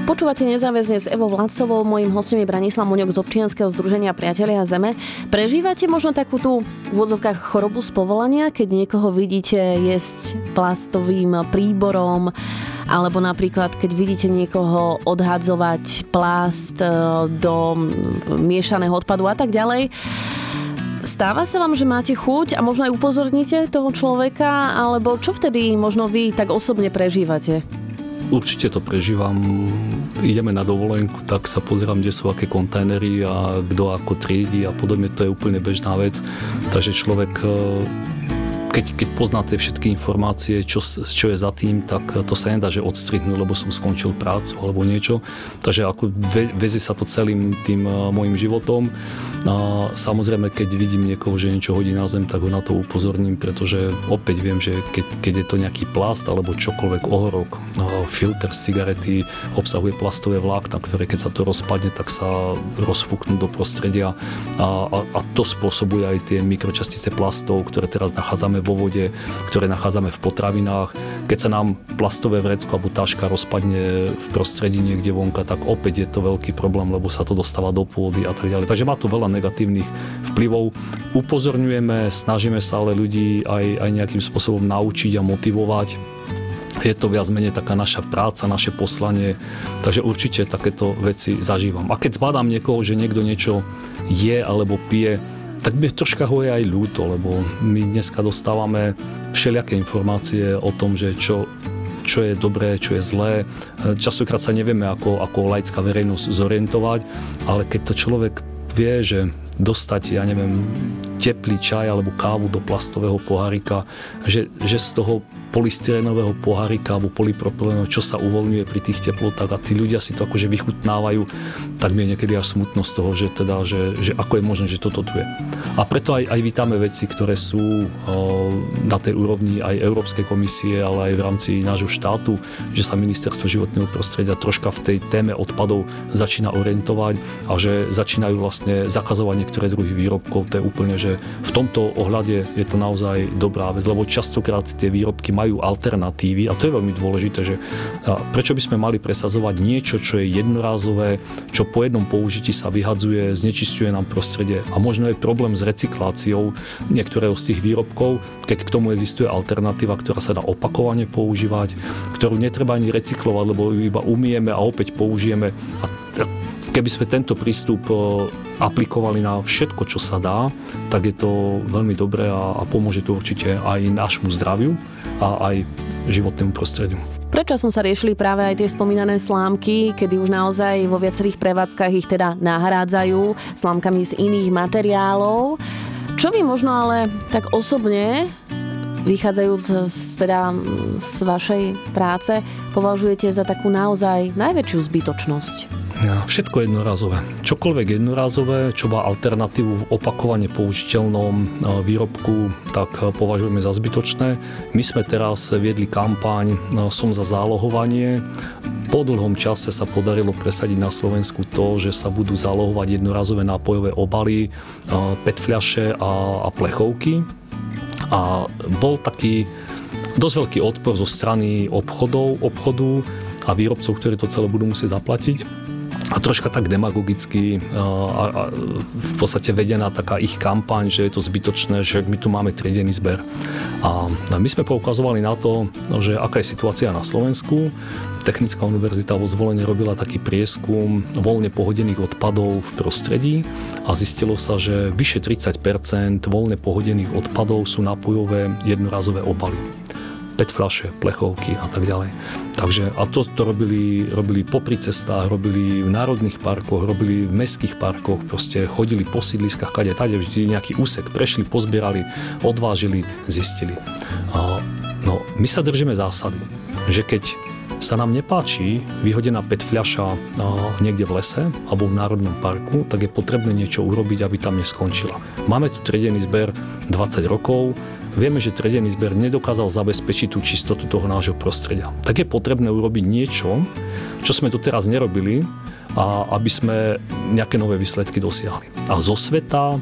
Počúvate nezáväzne s Evo Vládcovou, mojím hostom je Branislav Muňok z občianskeho združenia Priatelia Zeme. Prežívate možno takú tú v úvodzovkách chorobu z povolania, keď niekoho vidíte jesť plastovým príborom, alebo napríklad, keď vidíte niekoho odhadzovať plast e, do miešaného odpadu a tak ďalej. Stáva sa vám, že máte chuť a možno aj upozorníte toho človeka, alebo čo vtedy možno vy tak osobne prežívate? Určite to prežívam. Ideme na dovolenku, tak sa pozerám, kde sú aké kontajnery a kto ako triedi a podobne. To je úplne bežná vec. Takže človek keď, keď poznáte všetky informácie, čo, čo je za tým, tak to sa nedá, že odstrihnúť, lebo som skončil prácu alebo niečo. Takže ako ve, vezie sa to celým tým uh, môjim životom. A samozrejme, keď vidím niekoho, že niečo hodí na zem, tak ho na to upozorním, pretože opäť viem, že keď, keď je to nejaký plast alebo čokoľvek ohorok, filter z cigarety obsahuje plastové vlákna, ktoré keď sa to rozpadne, tak sa rozfúknú do prostredia a, a, a to spôsobuje aj tie mikročastice plastov, ktoré teraz nachádzame nachádzame vo vode, ktoré nachádzame v potravinách. Keď sa nám plastové vrecko alebo taška rozpadne v prostredí niekde vonka, tak opäť je to veľký problém, lebo sa to dostáva do pôdy a tak ďalej. Takže má to veľa negatívnych vplyvov. Upozorňujeme, snažíme sa ale ľudí aj, aj nejakým spôsobom naučiť a motivovať je to viac menej taká naša práca, naše poslanie, takže určite takéto veci zažívam. A keď zbadám niekoho, že niekto niečo je alebo pije, tak by troška ho je aj ľúto, lebo my dneska dostávame všelijaké informácie o tom, že čo, čo je dobré, čo je zlé. Častokrát sa nevieme ako, ako laická verejnosť zorientovať, ale keď to človek vie, že dostať, ja neviem, teplý čaj alebo kávu do plastového pohárika, že, že z toho polystyrenového pohárika alebo polypropylenového, čo sa uvoľňuje pri tých teplotách a tí ľudia si to akože vychutnávajú, tak mi je niekedy až smutno z toho, že, teda, že, že ako je možné, že toto tu je. A preto aj, aj vítame veci, ktoré sú na tej úrovni aj Európskej komisie, ale aj v rámci nášho štátu, že sa ministerstvo životného prostredia troška v tej téme odpadov začína orientovať a že začínajú vlastne zakazovať niektoré druhy výrobkov. To je úplne, že v tomto ohľade je to naozaj dobrá vec, lebo častokrát tie výrobky majú alternatívy a to je veľmi dôležité, že prečo by sme mali presazovať niečo, čo je jednorázové, čo po jednom použití sa vyhadzuje, znečistuje nám prostredie a možno je problém s recykláciou niektorého z tých výrobkov, keď k tomu existuje alternatíva, ktorá sa dá opakovane používať, ktorú netreba ani recyklovať, lebo ju iba umieme a opäť použijeme. A keby sme tento prístup e, aplikovali na všetko, čo sa dá, tak je to veľmi dobré a, a pomôže to určite aj nášmu zdraviu a aj životnému prostrediu. Som sa riešili práve aj tie spomínané slámky, kedy už naozaj vo viacerých prevádzkach ich teda nahrádzajú slámkami z iných materiálov. Čo vy možno ale tak osobne vychádzajúc z, teda z vašej práce, považujete za takú naozaj najväčšiu zbytočnosť? Všetko jednorazové. Čokoľvek jednorazové, čo má alternatívu v opakovane použiteľnom e, výrobku, tak e, považujeme za zbytočné. My sme teraz viedli kampaň e, Som za zálohovanie. Po dlhom čase sa podarilo presadiť na Slovensku to, že sa budú zálohovať jednorazové nápojové obaly, PET a, a plechovky. A bol taký dosť veľký odpor zo strany obchodov, obchodu a výrobcov, ktorí to celé budú musieť zaplatiť a troška tak demagogicky a, a v podstate vedená taká ich kampaň, že je to zbytočné, že my tu máme triedený zber. A my sme poukazovali na to, že aká je situácia na Slovensku. Technická univerzita vo zvolenie robila taký prieskum voľne pohodených odpadov v prostredí a zistilo sa, že vyše 30 voľne pohodených odpadov sú nápojové jednorazové obaly. PET fľaše, plechovky a tak ďalej. Takže a to, to robili, robili popri cestách, robili v národných parkoch, robili v mestských parkoch, proste chodili po sídliskách, kade tade, vždy nejaký úsek prešli, pozbierali, odvážili, zistili. A, no, my sa držíme zásady, že keď sa nám nepáči vyhodená PET fľaša niekde v lese alebo v národnom parku, tak je potrebné niečo urobiť, aby tam neskončila. Máme tu tredený zber 20 rokov, Vieme, že tredený zber nedokázal zabezpečiť tú čistotu toho nášho prostredia. Tak je potrebné urobiť niečo, čo sme doteraz nerobili, a aby sme nejaké nové výsledky dosiahli. A zo sveta, e,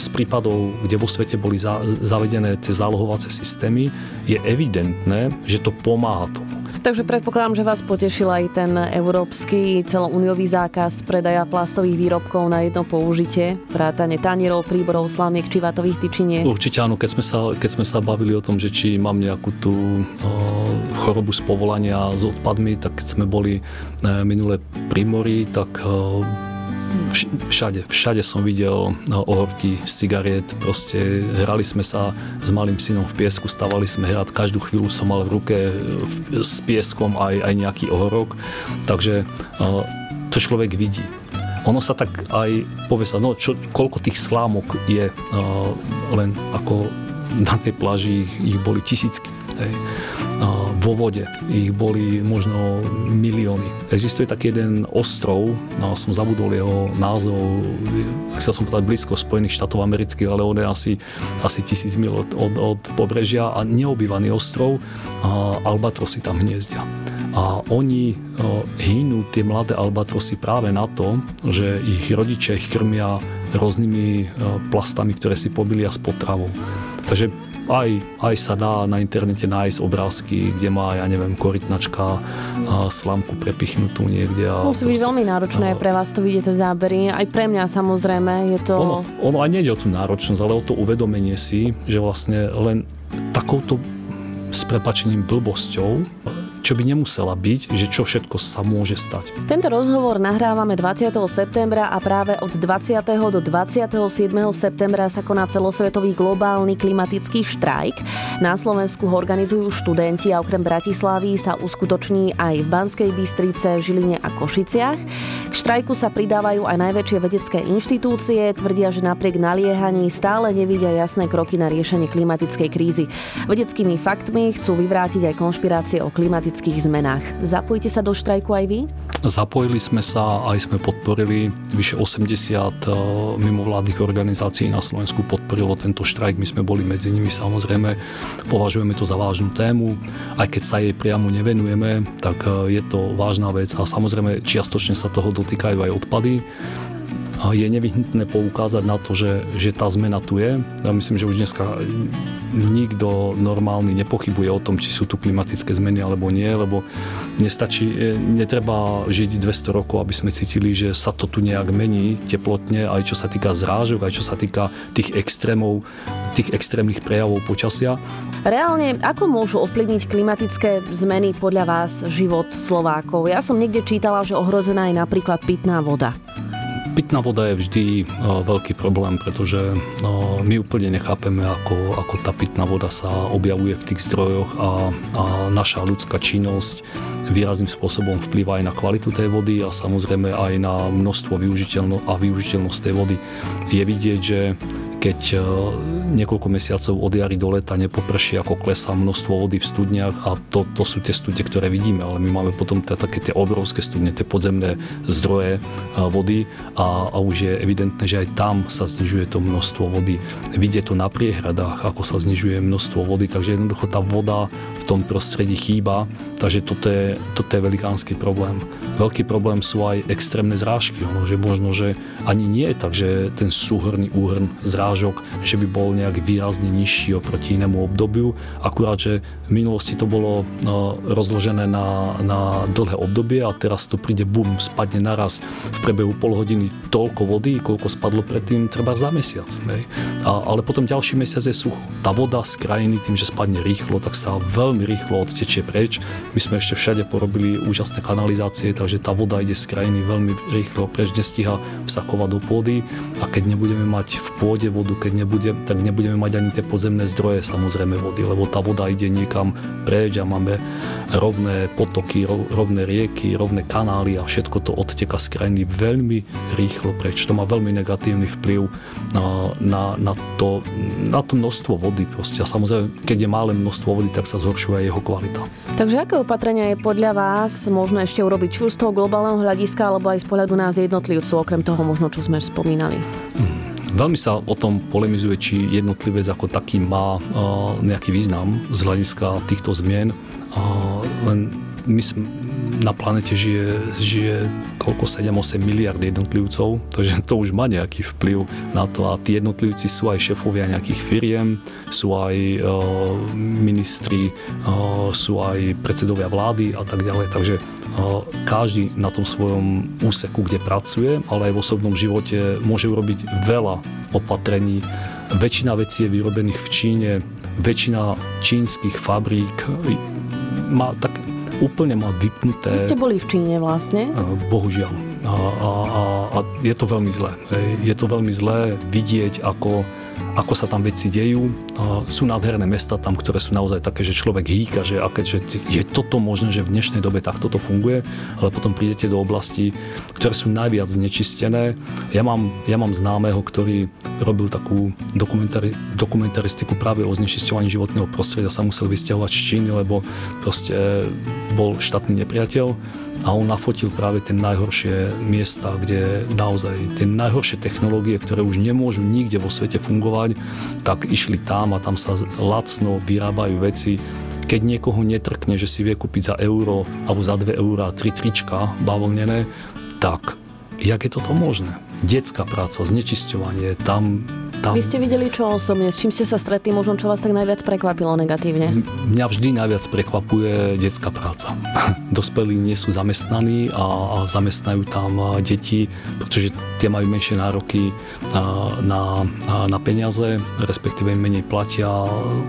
z prípadov, kde vo svete boli zavedené tie zálohovacie systémy, je evidentné, že to pomáha tomu. Takže predpokladám, že vás potešil aj ten európsky celouniový zákaz predaja plastových výrobkov na jedno použitie, vrátane tanierov, príborov, slamiek či vatových tyčiniek. Určite áno, keď sme, sa, keď sme sa bavili o tom, že či mám nejakú tú o, chorobu z povolania s odpadmi, tak keď sme boli e, minule pri mori, tak o, všade, všade som videl no, ohorky z cigariet, proste hrali sme sa s malým synom v piesku, stavali sme hrať, každú chvíľu som mal v ruke s pieskom aj, aj nejaký ohorok, takže to človek vidí. Ono sa tak aj povie sa, no čo, koľko tých slámok je len ako na tej pláži ich boli tisícky. Hej vo vode. Ich boli možno milióny. Existuje taký jeden ostrov, som zabudol jeho názov, chcel som povedať blízko Spojených štátov amerických, ale on je asi, asi tisíc mil od, od, od pobrežia a neobývaný ostrov a albatrosy tam hniezdia. A oni hynú tie mladé albatrosy práve na to, že ich rodičia ich krmia rôznymi plastami, ktoré si pobilia s potravou. Takže aj, aj sa dá na internete nájsť obrázky, kde má, ja neviem, korytnačka slamku prepichnutú niekde. A to musí byť veľmi náročné a, pre vás to vidieť zábery. Aj pre mňa samozrejme je to... Ono, ono aj nejde o tú náročnosť, ale o to uvedomenie si, že vlastne len takouto s prepačením blbosťou čo by nemusela byť, že čo všetko sa môže stať. Tento rozhovor nahrávame 20. septembra a práve od 20. do 27. septembra sa koná celosvetový globálny klimatický štrajk. Na Slovensku ho organizujú študenti a okrem Bratislavy sa uskutoční aj v Banskej Bystrice, Žiline a Košiciach. K štrajku sa pridávajú aj najväčšie vedecké inštitúcie, tvrdia, že napriek naliehaní stále nevidia jasné kroky na riešenie klimatickej krízy. Vedeckými faktmi chcú vyvrátiť aj konšpirácie o klimatickej klimatických zmenách. Zapojite sa do štrajku aj vy? Zapojili sme sa, aj sme podporili vyše 80 eh, mimovládnych organizácií na Slovensku podporilo tento štrajk. My sme boli medzi nimi samozrejme. Považujeme to za vážnu tému. Aj keď sa jej priamo nevenujeme, tak eh, je to vážna vec a samozrejme čiastočne sa toho dotýkajú aj odpady je nevyhnutné poukázať na to, že, že tá zmena tu je. Ja myslím, že už dneska nikto normálny nepochybuje o tom, či sú tu klimatické zmeny alebo nie, lebo nestačí, e, netreba žiť 200 rokov, aby sme cítili, že sa to tu nejak mení teplotne, aj čo sa týka zrážok, aj čo sa týka tých extrémov, tých extrémnych prejavov počasia. Reálne, ako môžu ovplyvniť klimatické zmeny podľa vás život Slovákov? Ja som niekde čítala, že ohrozená je napríklad pitná voda. Pitná voda je vždy e, veľký problém, pretože e, my úplne nechápeme, ako, ako tá pitná voda sa objavuje v tých zdrojoch a, a naša ľudská činnosť výrazným spôsobom vplýva aj na kvalitu tej vody a samozrejme aj na množstvo využiteľno, a využiteľnosť tej vody. Je vidieť, že keď e, niekoľko mesiacov od jary do leta nepoprší, ako klesá množstvo vody v studniach a to, to sú tie studne, ktoré vidíme, ale my máme potom t- také tie obrovské studne, tie podzemné zdroje e, vody a, a už je evidentné, že aj tam sa znižuje to množstvo vody. Vidie to na priehradách, ako sa znižuje množstvo vody, takže jednoducho tá voda v tom prostredí chýba, takže toto je, toto je velikánsky problém. Veľký problém sú aj extrémne zrážky, že možno, že ani nie je tak, že ten súhrný úhrn prekážok, že by bol nejak výrazne nižší oproti inému obdobiu. Akurát, že v minulosti to bolo rozložené na, na dlhé obdobie a teraz to príde bum, spadne naraz v priebehu pol hodiny toľko vody, koľko spadlo predtým treba za mesiac. A, ale potom ďalší mesiac je sucho. Tá voda z krajiny tým, že spadne rýchlo, tak sa veľmi rýchlo odtečie preč. My sme ešte všade porobili úžasné kanalizácie, takže tá voda ide z krajiny veľmi rýchlo preč, nestíha vsakovať do pôdy a keď nebudeme mať v pôde vodu, keď nebude, tak nebudeme mať ani tie podzemné zdroje samozrejme vody, lebo tá voda ide niekam preč a máme rovné potoky, rovné rieky, rovné kanály a všetko to odteka z krajiny veľmi rýchlo preč. To má veľmi negatívny vplyv na, na, na, to, na to množstvo vody proste. A samozrejme, keď je malé množstvo vody, tak sa zhoršuje jeho kvalita. Takže aké opatrenia je podľa vás možno ešte urobiť či z toho globálneho hľadiska, alebo aj z pohľadu nás jednotlivcov, okrem toho možno, čo sme spomínali? Hmm. Veľmi sa o tom polemizuje, či jednotlivec ako taký má uh, nejaký význam z hľadiska týchto zmien. Uh, len my na planete žije, žije koľko 7-8 miliard jednotlivcov, takže to už má nejaký vplyv na to a tí jednotlivci sú aj šefovia nejakých firiem, sú aj uh, ministri, uh, sú aj predsedovia vlády a tak ďalej, takže uh, každý na tom svojom úseku, kde pracuje, ale aj v osobnom živote môže urobiť veľa opatrení. Väčšina vecí je vyrobených v Číne, väčšina čínskych fabrík má tak úplne má vypnuté. Vy ste boli v Číne vlastne? Bohužiaľ. A, a, a, a je to veľmi zlé. Je to veľmi zlé vidieť, ako ako sa tam veci dejú. Sú nádherné mesta tam, ktoré sú naozaj také, že človek hýka, že, aké, že je toto možné, že v dnešnej dobe takto to funguje, ale potom prídete do oblasti, ktoré sú najviac znečistené. Ja mám, ja mám známeho, ktorý robil takú dokumentari, dokumentaristiku práve o znečisťovaní životného prostredia, sa musel vysťahovať z Číny, lebo proste bol štátny nepriateľ a on nafotil práve tie najhoršie miesta, kde naozaj tie najhoršie technológie, ktoré už nemôžu nikde vo svete fungovať, tak išli tam a tam sa lacno vyrábajú veci, keď niekoho netrkne, že si vie kúpiť za euro alebo za 2 eurá tri trička bavlnené, tak jak je toto možné? Detská práca, znečisťovanie, tam tam... Vy ste videli čo osobne? S čím ste sa stretli? Možno čo vás tak najviac prekvapilo negatívne? Mňa vždy najviac prekvapuje detská práca. Dospelí nie sú zamestnaní a, a zamestnajú tam deti, pretože tie majú menšie nároky na, na, na peniaze, respektíve im menej platia.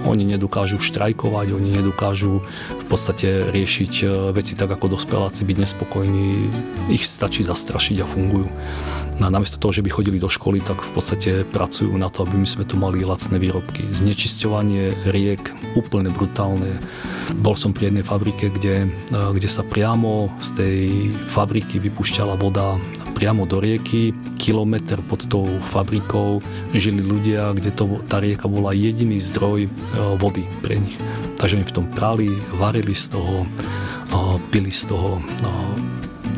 Oni nedokážu štrajkovať, oni nedokážu v podstate riešiť e, veci tak ako dospeláci, byť nespokojní. Ich stačí zastrašiť a fungujú. A namiesto toho, že by chodili do školy, tak v podstate pracujú na to, aby my sme tu mali lacné výrobky. Znečisťovanie riek úplne brutálne. Bol som pri jednej fabrike, kde, e, kde sa priamo z tej fabriky vypúšťala voda priamo do rieky, kilometr pod tou fabrikou žili ľudia, kde to, tá rieka bola jediný zdroj e, vody pre nich. Takže oni v tom prali, varili z toho, e, pili z toho,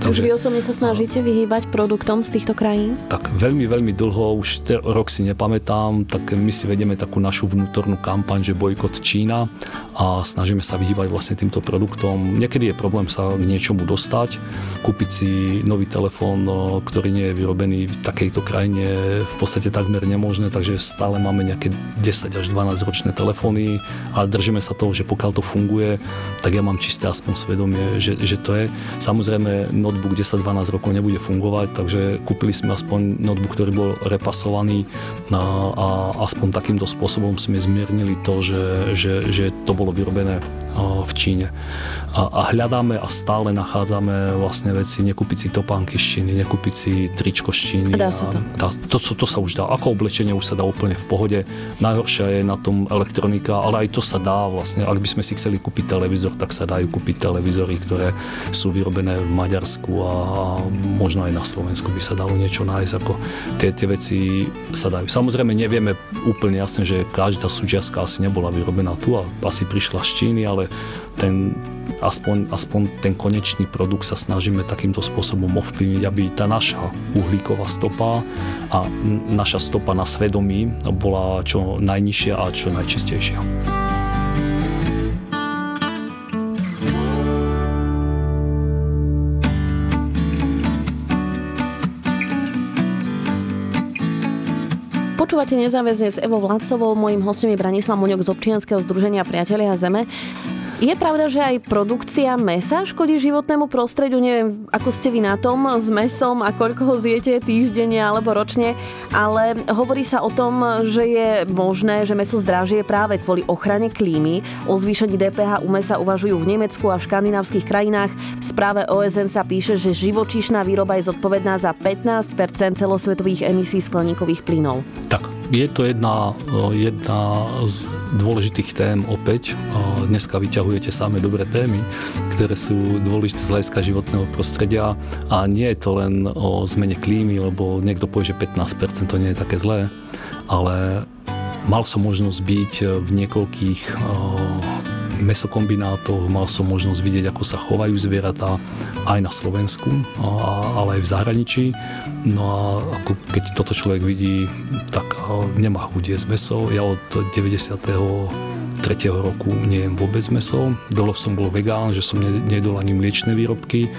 Takže vy osobne sa snažíte vyhýbať produktom z týchto krajín? Tak veľmi, veľmi dlho, už te, rok si nepamätám, tak my si vedeme takú našu vnútornú kampaň, že bojkot Čína a snažíme sa vyhýbať vlastne týmto produktom. Niekedy je problém sa k niečomu dostať, kúpiť si nový telefón, no, ktorý nie je vyrobený v takejto krajine v podstate takmer nemožné, takže stále máme nejaké 10 až 12 ročné telefóny a držíme sa toho, že pokiaľ to funguje, tak ja mám čisté aspoň svedomie, že, že to je. Samozrejme, notebook 10-12 rokov nebude fungovať, takže kúpili sme aspoň notebook, ktorý bol repasovaný a, a aspoň takýmto spôsobom sme zmiernili to, že, že, že to bolo vyrobené v Číne a, a hľadáme a stále nachádzame vlastne veci, nekúpiť si topánky z Číny, nekúpiť si tričko z Číny. Dá sa to. Dá, to, to, to sa už dá. Ako oblečenie už sa dá úplne v pohode. Najhoršia je na tom elektronika, ale aj to sa dá vlastne. Ak by sme si chceli kúpiť televízor, tak sa dajú kúpiť televízory, ktoré sú vyrobené v Maďarsku a, a možno aj na Slovensku by sa dalo niečo nájsť. Ako tie, tie veci sa dajú. Samozrejme nevieme úplne jasne, že každá súčiastka asi nebola vyrobená tu a asi prišla z Číny, ale ten aspoň, aspoň ten konečný produkt sa snažíme takýmto spôsobom ovplyvniť, aby tá naša uhlíková stopa a naša stopa na svedomí bola čo najnižšia a čo najčistejšia. Počúvate nezáväzne s Evo Vládcovou, mojím hostom je Branislav Moňok z občianskeho združenia Priatelia Zeme. Je pravda, že aj produkcia mesa škodí životnému prostrediu? Neviem, ako ste vy na tom s mesom a koľko ho zjete týždenne alebo ročne, ale hovorí sa o tom, že je možné, že meso zdražie práve kvôli ochrane klímy. O zvýšení DPH u mesa uvažujú v Nemecku a v škandinávskych krajinách. V správe OSN sa píše, že živočíšna výroba je zodpovedná za 15% celosvetových emisí skleníkových plynov. Tak, je to jedna, jedna z dôležitých tém opäť. Dneska vyťahujete samé dobré témy, ktoré sú dôležité z hľadiska životného prostredia a nie je to len o zmene klímy, lebo niekto povie, že 15% to nie je také zlé, ale mal som možnosť byť v niekoľkých mesokombinátoch, mal som možnosť vidieť, ako sa chovajú zvieratá aj na Slovensku, ale aj v zahraničí. No a ako keď toto človek vidí, tak nemá chuť jesť meso. Ja od 90 tretieho roku nejem vôbec meso. Dlho som bol vegán, že som nedol ani mliečne výrobky.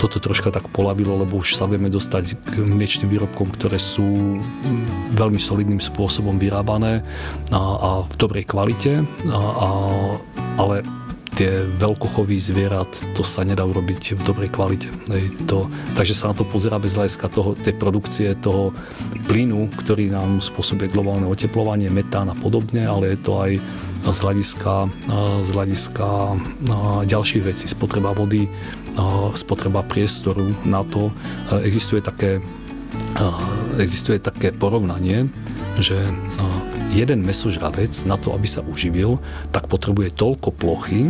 Toto troška tak polavilo, lebo už sa vieme dostať k mliečným výrobkom, ktoré sú veľmi solidným spôsobom vyrábané a, a v dobrej kvalite. A, a, ale tie veľkochovy zvierat, to sa nedá urobiť v dobrej kvalite. To, takže sa na to pozerá bez hľadiska toho, tej produkcie toho plynu, ktorý nám spôsobuje globálne oteplovanie, metán a podobne, ale je to aj z hľadiska, z hľadiska ďalších vecí, spotreba vody, spotreba priestoru na to. Existuje také, existuje také porovnanie, že jeden mesožravec na to, aby sa uživil, tak potrebuje toľko plochy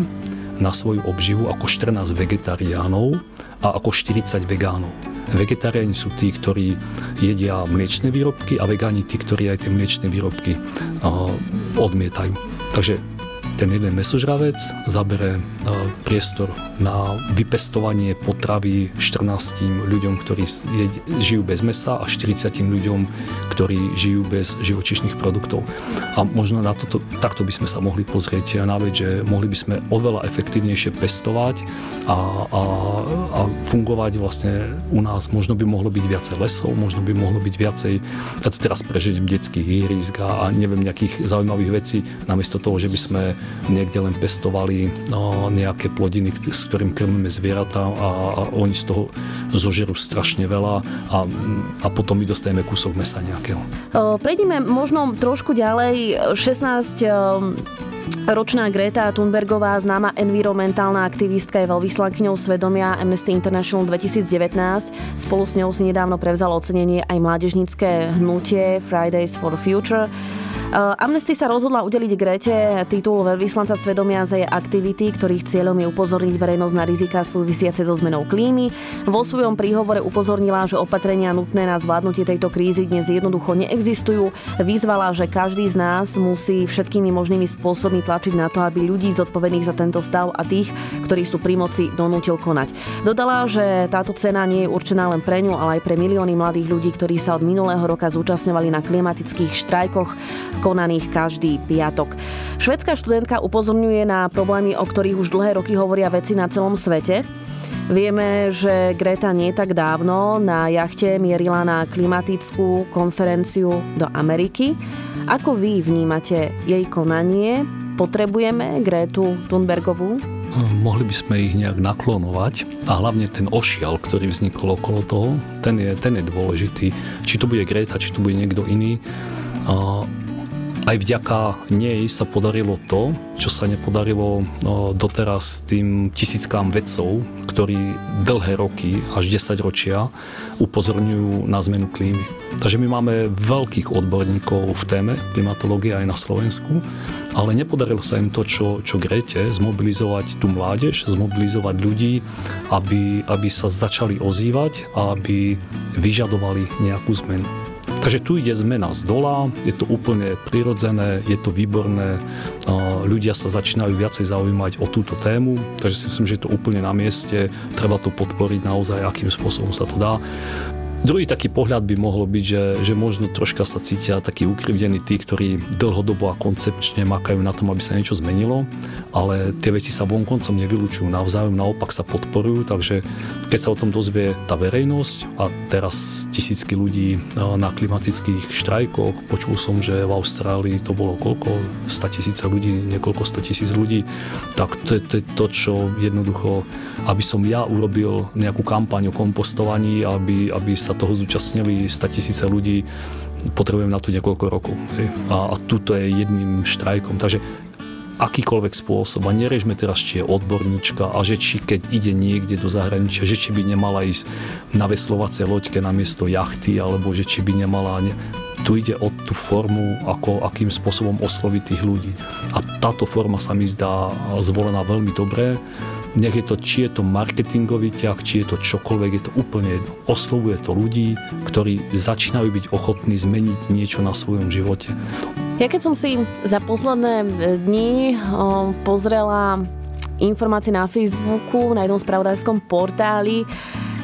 na svoju obživu ako 14 vegetariánov a ako 40 vegánov. Vegetariáni sú tí, ktorí jedia mliečne výrobky a vegáni tí, ktorí aj tie mliečne výrobky odmietajú. Takže ten jeden mesožravec zabere priestor na vypestovanie potravy 14 ľuďom, ktorí žijú bez mesa a 40 ľuďom, ktorí žijú bez živočišných produktov. A možno na toto, takto by sme sa mohli pozrieť na vec, že mohli by sme oveľa efektívnejšie pestovať a, a, a fungovať vlastne u nás. Možno by mohlo byť viacej lesov, možno by mohlo byť viacej, ja to teraz preženiem, detských hýrisk a, a neviem nejakých zaujímavých vecí, namiesto toho, že by sme niekde len pestovali no, nejaké plodiny, s ktorým krmíme zvieratá a, oni z toho zožerú strašne veľa a, a potom my dostaneme kúsok mesa nejakého. Prejdime možno trošku ďalej. 16 Ročná Greta Thunbergová, známa environmentálna aktivistka, je veľvyslankyňou svedomia Amnesty International 2019. Spolu s ňou si nedávno prevzal ocenenie aj mládežnícke hnutie Fridays for Future. Eh, Amnesty sa rozhodla udeliť Grete titul veľvyslanca svedomia za jej aktivity, ktorých cieľom je upozorniť verejnosť na rizika súvisiace so zmenou klímy. Vo svojom príhovore upozornila, že opatrenia nutné na zvládnutie tejto krízy dnes jednoducho neexistujú. Vyzvala, že každý z nás musí všetkými možnými spôsobmi tlačiť na to, aby ľudí zodpovedných za tento stav a tých, ktorí sú pri moci, donútil konať. Dodala, že táto cena nie je určená len pre ňu, ale aj pre milióny mladých ľudí, ktorí sa od minulého roka zúčastňovali na klimatických štrajkoch konaných každý piatok. Švedská študentka upozorňuje na problémy, o ktorých už dlhé roky hovoria veci na celom svete. Vieme, že Greta nie tak dávno na jachte mierila na klimatickú konferenciu do Ameriky. Ako vy vnímate jej konanie? Potrebujeme Gretu Thunbergovú? mohli by sme ich nejak naklonovať a hlavne ten ošial, ktorý vznikol okolo toho, ten je, ten je dôležitý. Či to bude Greta, či to bude niekto iný aj vďaka nej sa podarilo to, čo sa nepodarilo no, doteraz tým tisíckám vedcov, ktorí dlhé roky, až 10 ročia, upozorňujú na zmenu klímy. Takže my máme veľkých odborníkov v téme klimatológie aj na Slovensku, ale nepodarilo sa im to, čo, čo Grete, zmobilizovať tú mládež, zmobilizovať ľudí, aby, aby sa začali ozývať a aby vyžadovali nejakú zmenu. Takže tu ide zmena z dola, je to úplne prirodzené, je to výborné, ľudia sa začínajú viacej zaujímať o túto tému, takže si myslím, že je to úplne na mieste, treba to podporiť naozaj, akým spôsobom sa to dá. Druhý taký pohľad by mohol byť, že, že možno troška sa cítia takí ukrivdení tí, ktorí dlhodobo a koncepčne makajú na tom, aby sa niečo zmenilo, ale tie veci sa vonkoncom nevylučujú, navzájom naopak sa podporujú, takže keď sa o tom dozvie tá verejnosť a teraz tisícky ľudí na klimatických štrajkoch, počul som, že v Austrálii to bolo koľko, 100 tisíce ľudí, niekoľko 100 tisíc ľudí, tak to je, to je to, čo jednoducho, aby som ja urobil nejakú kampaň o kompostovaní, aby, aby sa toho zúčastnili 100 tisíce ľudí, potrebujem na to niekoľko rokov. Hej. A, a tuto je jedným štrajkom. Takže akýkoľvek spôsob. A nerežme teraz, či je odborníčka a že či keď ide niekde do zahraničia, že či by nemala ísť na veslovacie loďke na miesto jachty, alebo že či by nemala... Ne... Tu ide o tú formu, ako, akým spôsobom osloviť tých ľudí. A táto forma sa mi zdá zvolená veľmi dobré nech je to, či je to marketingový ťah, či je to čokoľvek, je to úplne jedno. Oslovuje to ľudí, ktorí začínajú byť ochotní zmeniť niečo na svojom živote. Ja keď som si za posledné e, dni pozrela informácie na Facebooku, na jednom spravodajskom portáli,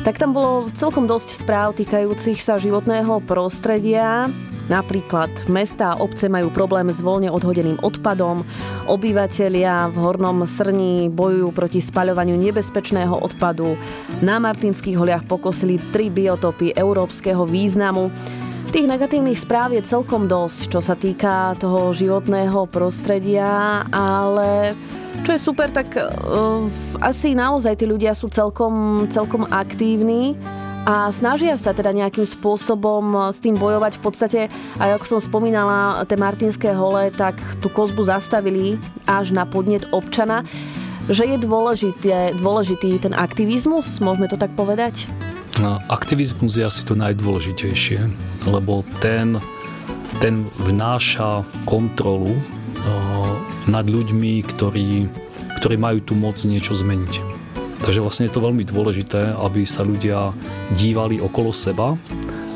tak tam bolo celkom dosť správ týkajúcich sa životného prostredia. Napríklad mesta a obce majú problém s voľne odhodeným odpadom, obyvatelia v Hornom Srní bojujú proti spaľovaniu nebezpečného odpadu, na Martinských holiach pokosili tri biotopy európskeho významu. Tých negatívnych správ je celkom dosť, čo sa týka toho životného prostredia, ale čo je super, tak uh, asi naozaj tí ľudia sú celkom, celkom aktívni a snažia sa teda nejakým spôsobom s tým bojovať. V podstate, aj ako som spomínala, tie Martinské hole, tak tú kozbu zastavili až na podnet občana. Že je dôležitý, dôležitý ten aktivizmus, môžeme to tak povedať? No, aktivizmus je asi to najdôležitejšie, lebo ten, ten vnáša kontrolu o, nad ľuďmi, ktorí, ktorí majú tu moc niečo zmeniť. Takže vlastne je to veľmi dôležité, aby sa ľudia dívali okolo seba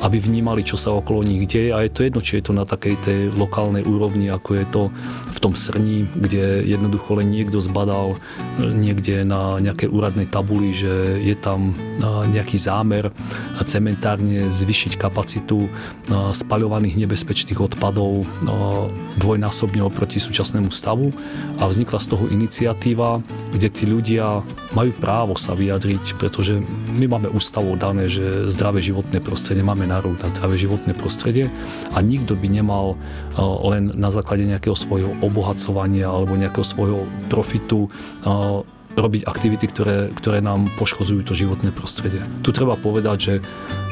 aby vnímali, čo sa okolo nich deje. A je to jedno, či je to na takej tej lokálnej úrovni, ako je to tom srní, kde jednoducho len niekto zbadal e, niekde na nejakej úradnej tabuli, že je tam e, nejaký zámer cementárne zvyšiť kapacitu e, spaľovaných nebezpečných odpadov dvojnásobne oproti súčasnému stavu. A vznikla z toho iniciatíva, kde tí ľudia majú právo sa vyjadriť, pretože my máme ústavou dané, že zdravé životné prostredie máme nárok na zdravé životné prostredie. A nikto by nemal len na základe nejakého svojho obohacovania alebo nejakého svojho profitu robiť aktivity, ktoré, ktoré nám poškodzujú to životné prostredie. Tu treba povedať, že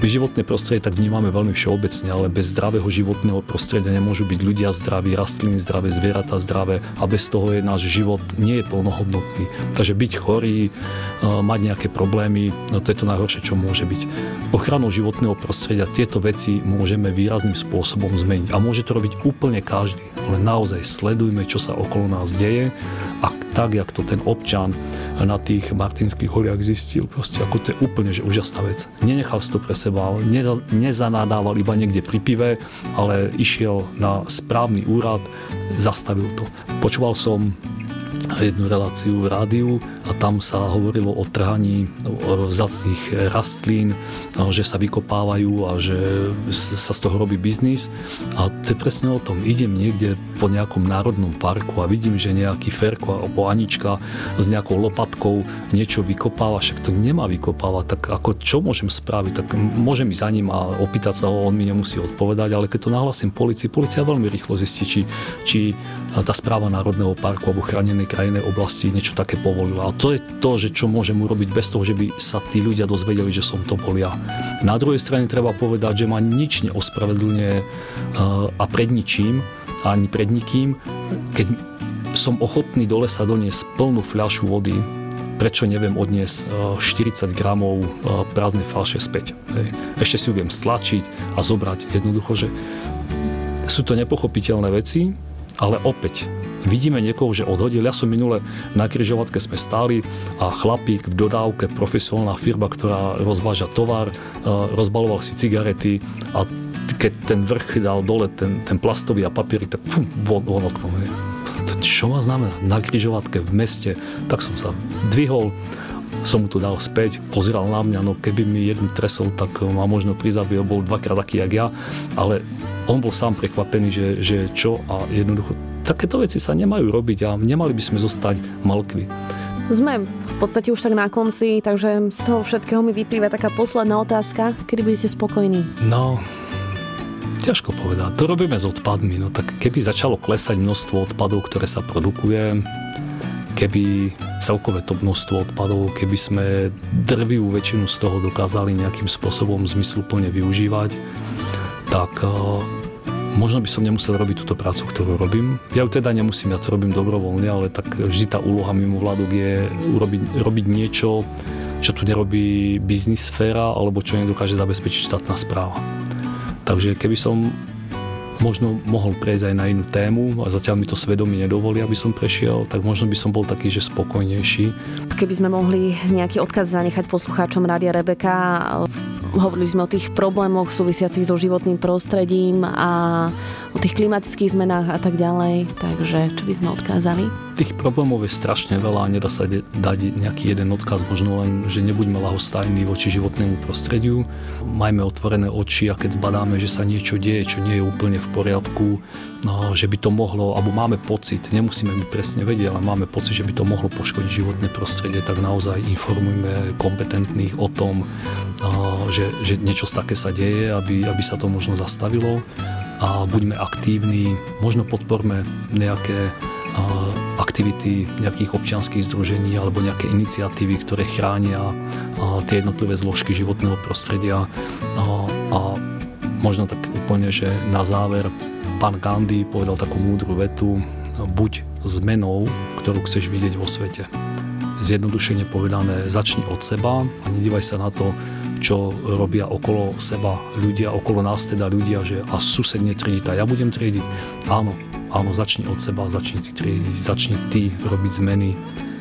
my životné prostredie tak vnímame veľmi všeobecne, ale bez zdravého životného prostredia nemôžu byť ľudia zdraví, rastliny zdravé, zvieratá zdravé a bez toho je náš život nie je plnohodnotný. Takže byť chorý, e, mať nejaké problémy, no to je to najhoršie, čo môže byť. Ochranou životného prostredia tieto veci môžeme výrazným spôsobom zmeniť a môže to robiť úplne každý. Ale naozaj sledujme, čo sa okolo nás deje a tak, jak to ten občan na tých martinských holiach zistil, proste ako to je úplne že úžasná vec. Nenechal si to pre seba, nezanádával iba niekde pri pive, ale išiel na správny úrad, zastavil to. Počúval som jednu reláciu v rádiu a tam sa hovorilo o trhaní vzácných rastlín, že sa vykopávajú a že sa z toho robí biznis. A to je presne o tom. Idem niekde po nejakom národnom parku a vidím, že nejaký Ferko alebo Anička s nejakou lopatkou niečo vykopáva, však to nemá vykopávať, tak ako čo môžem spraviť? Tak môžem ísť za ním a opýtať sa ho, on mi nemusí odpovedať, ale keď to nahlasím policii, policia veľmi rýchlo zistí, či, či tá správa Národného parku alebo chránenej krajnej oblasti niečo také povolila. A to je to, že čo môžem urobiť bez toho, že by sa tí ľudia dozvedeli, že som to bol ja. Na druhej strane treba povedať, že ma nič neospravedlňuje uh, a pred ničím, ani pred nikým, keď som ochotný do lesa doniesť plnú fľašu vody, prečo neviem odniesť 40 uh, gramov uh, prázdnej falše späť. Ešte si ju viem stlačiť a zobrať. Jednoducho, že sú to nepochopiteľné veci, ale opäť vidíme niekoho, že odhodil. Ja som minule na križovatke sme stáli a chlapík v dodávke, profesionálna firma, ktorá rozváža tovar, e, rozbaloval si cigarety a keď ten vrch dal dole, ten, ten plastový a papiery, tak fum, von, von oknom. Čo má znamená? Na križovatke v meste, tak som sa dvihol, som mu to dal späť, pozeral na mňa, no keby mi jeden tresol, tak ma možno prizabil, bol dvakrát taký, jak ja, ale on bol sám prekvapený, že, že čo a jednoducho takéto veci sa nemajú robiť a nemali by sme zostať malkvi. Sme v podstate už tak na konci, takže z toho všetkého mi vyplýva taká posledná otázka. Kedy budete spokojní? No, ťažko povedať. To robíme s odpadmi. No tak keby začalo klesať množstvo odpadov, ktoré sa produkuje, keby celkové to množstvo odpadov, keby sme drvivú väčšinu z toho dokázali nejakým spôsobom zmysluplne využívať, tak možno by som nemusel robiť túto prácu, ktorú robím. Ja ju teda nemusím, ja to robím dobrovoľne, ale tak vždy tá úloha mimo vládok je urobiť, robiť niečo, čo tu nerobí biznis sféra, alebo čo nedokáže zabezpečiť štátna správa. Takže keby som možno mohol prejsť aj na inú tému a zatiaľ mi to svedomie nedovolí, aby som prešiel, tak možno by som bol taký, že spokojnejší. Keby sme mohli nejaký odkaz zanechať poslucháčom Rádia Rebeka, hovorili sme o tých problémoch súvisiacich so životným prostredím a o tých klimatických zmenách a tak ďalej. Takže čo by sme odkázali? Tých problémov je strašne veľa a nedá sa dať nejaký jeden odkaz, možno len, že nebuďme lahostajní voči životnému prostrediu. Majme otvorené oči a keď zbadáme, že sa niečo deje, čo nie je úplne v poriadku, no, že by to mohlo, alebo máme pocit, nemusíme my presne vedieť, ale máme pocit, že by to mohlo poškodiť životné prostredie, tak naozaj informujme kompetentných o tom, no, že, že niečo také sa deje, aby, aby sa to možno zastavilo a buďme aktívni, možno podporme nejaké aktivity nejakých občianských združení alebo nejaké iniciatívy, ktoré chránia tie jednotlivé zložky životného prostredia. A možno tak úplne, že na záver pán Gandhi povedal takú múdru vetu, buď zmenou, ktorú chceš vidieť vo svete. Zjednodušene povedané, začni od seba a nedívaj sa na to, čo robia okolo seba ľudia, okolo nás teda ľudia, že a sused netriediť a ja budem triediť. Áno, áno, začni od seba, začni ty triediť, začni ty robiť zmeny,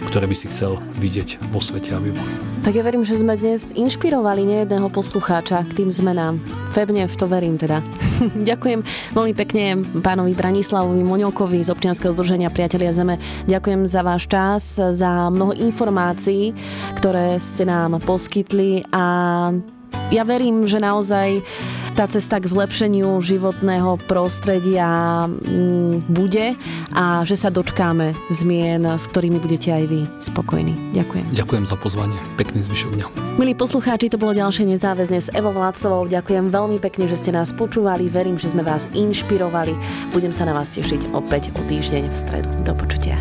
ktoré by si chcel vidieť vo svete, aby boli. Tak ja verím, že sme dnes inšpirovali nejedného poslucháča k tým zmenám. Pevne v to verím teda. Ďakujem veľmi pekne pánovi Branislavovi Moňokovi z občianskeho združenia Priatelia Zeme. Ďakujem za váš čas, za mnoho informácií, ktoré ste nám poskytli a ja verím, že naozaj tá cesta k zlepšeniu životného prostredia mm, bude a že sa dočkáme zmien, s ktorými budete aj vy spokojní. Ďakujem. Ďakujem za pozvanie. Pekný zvyšok dňa. Milí poslucháči, to bolo ďalšie nezáväzne s Evo Vládcovou. Ďakujem veľmi pekne, že ste nás počúvali. Verím, že sme vás inšpirovali. Budem sa na vás tešiť opäť o týždeň v stredu. Do počutia.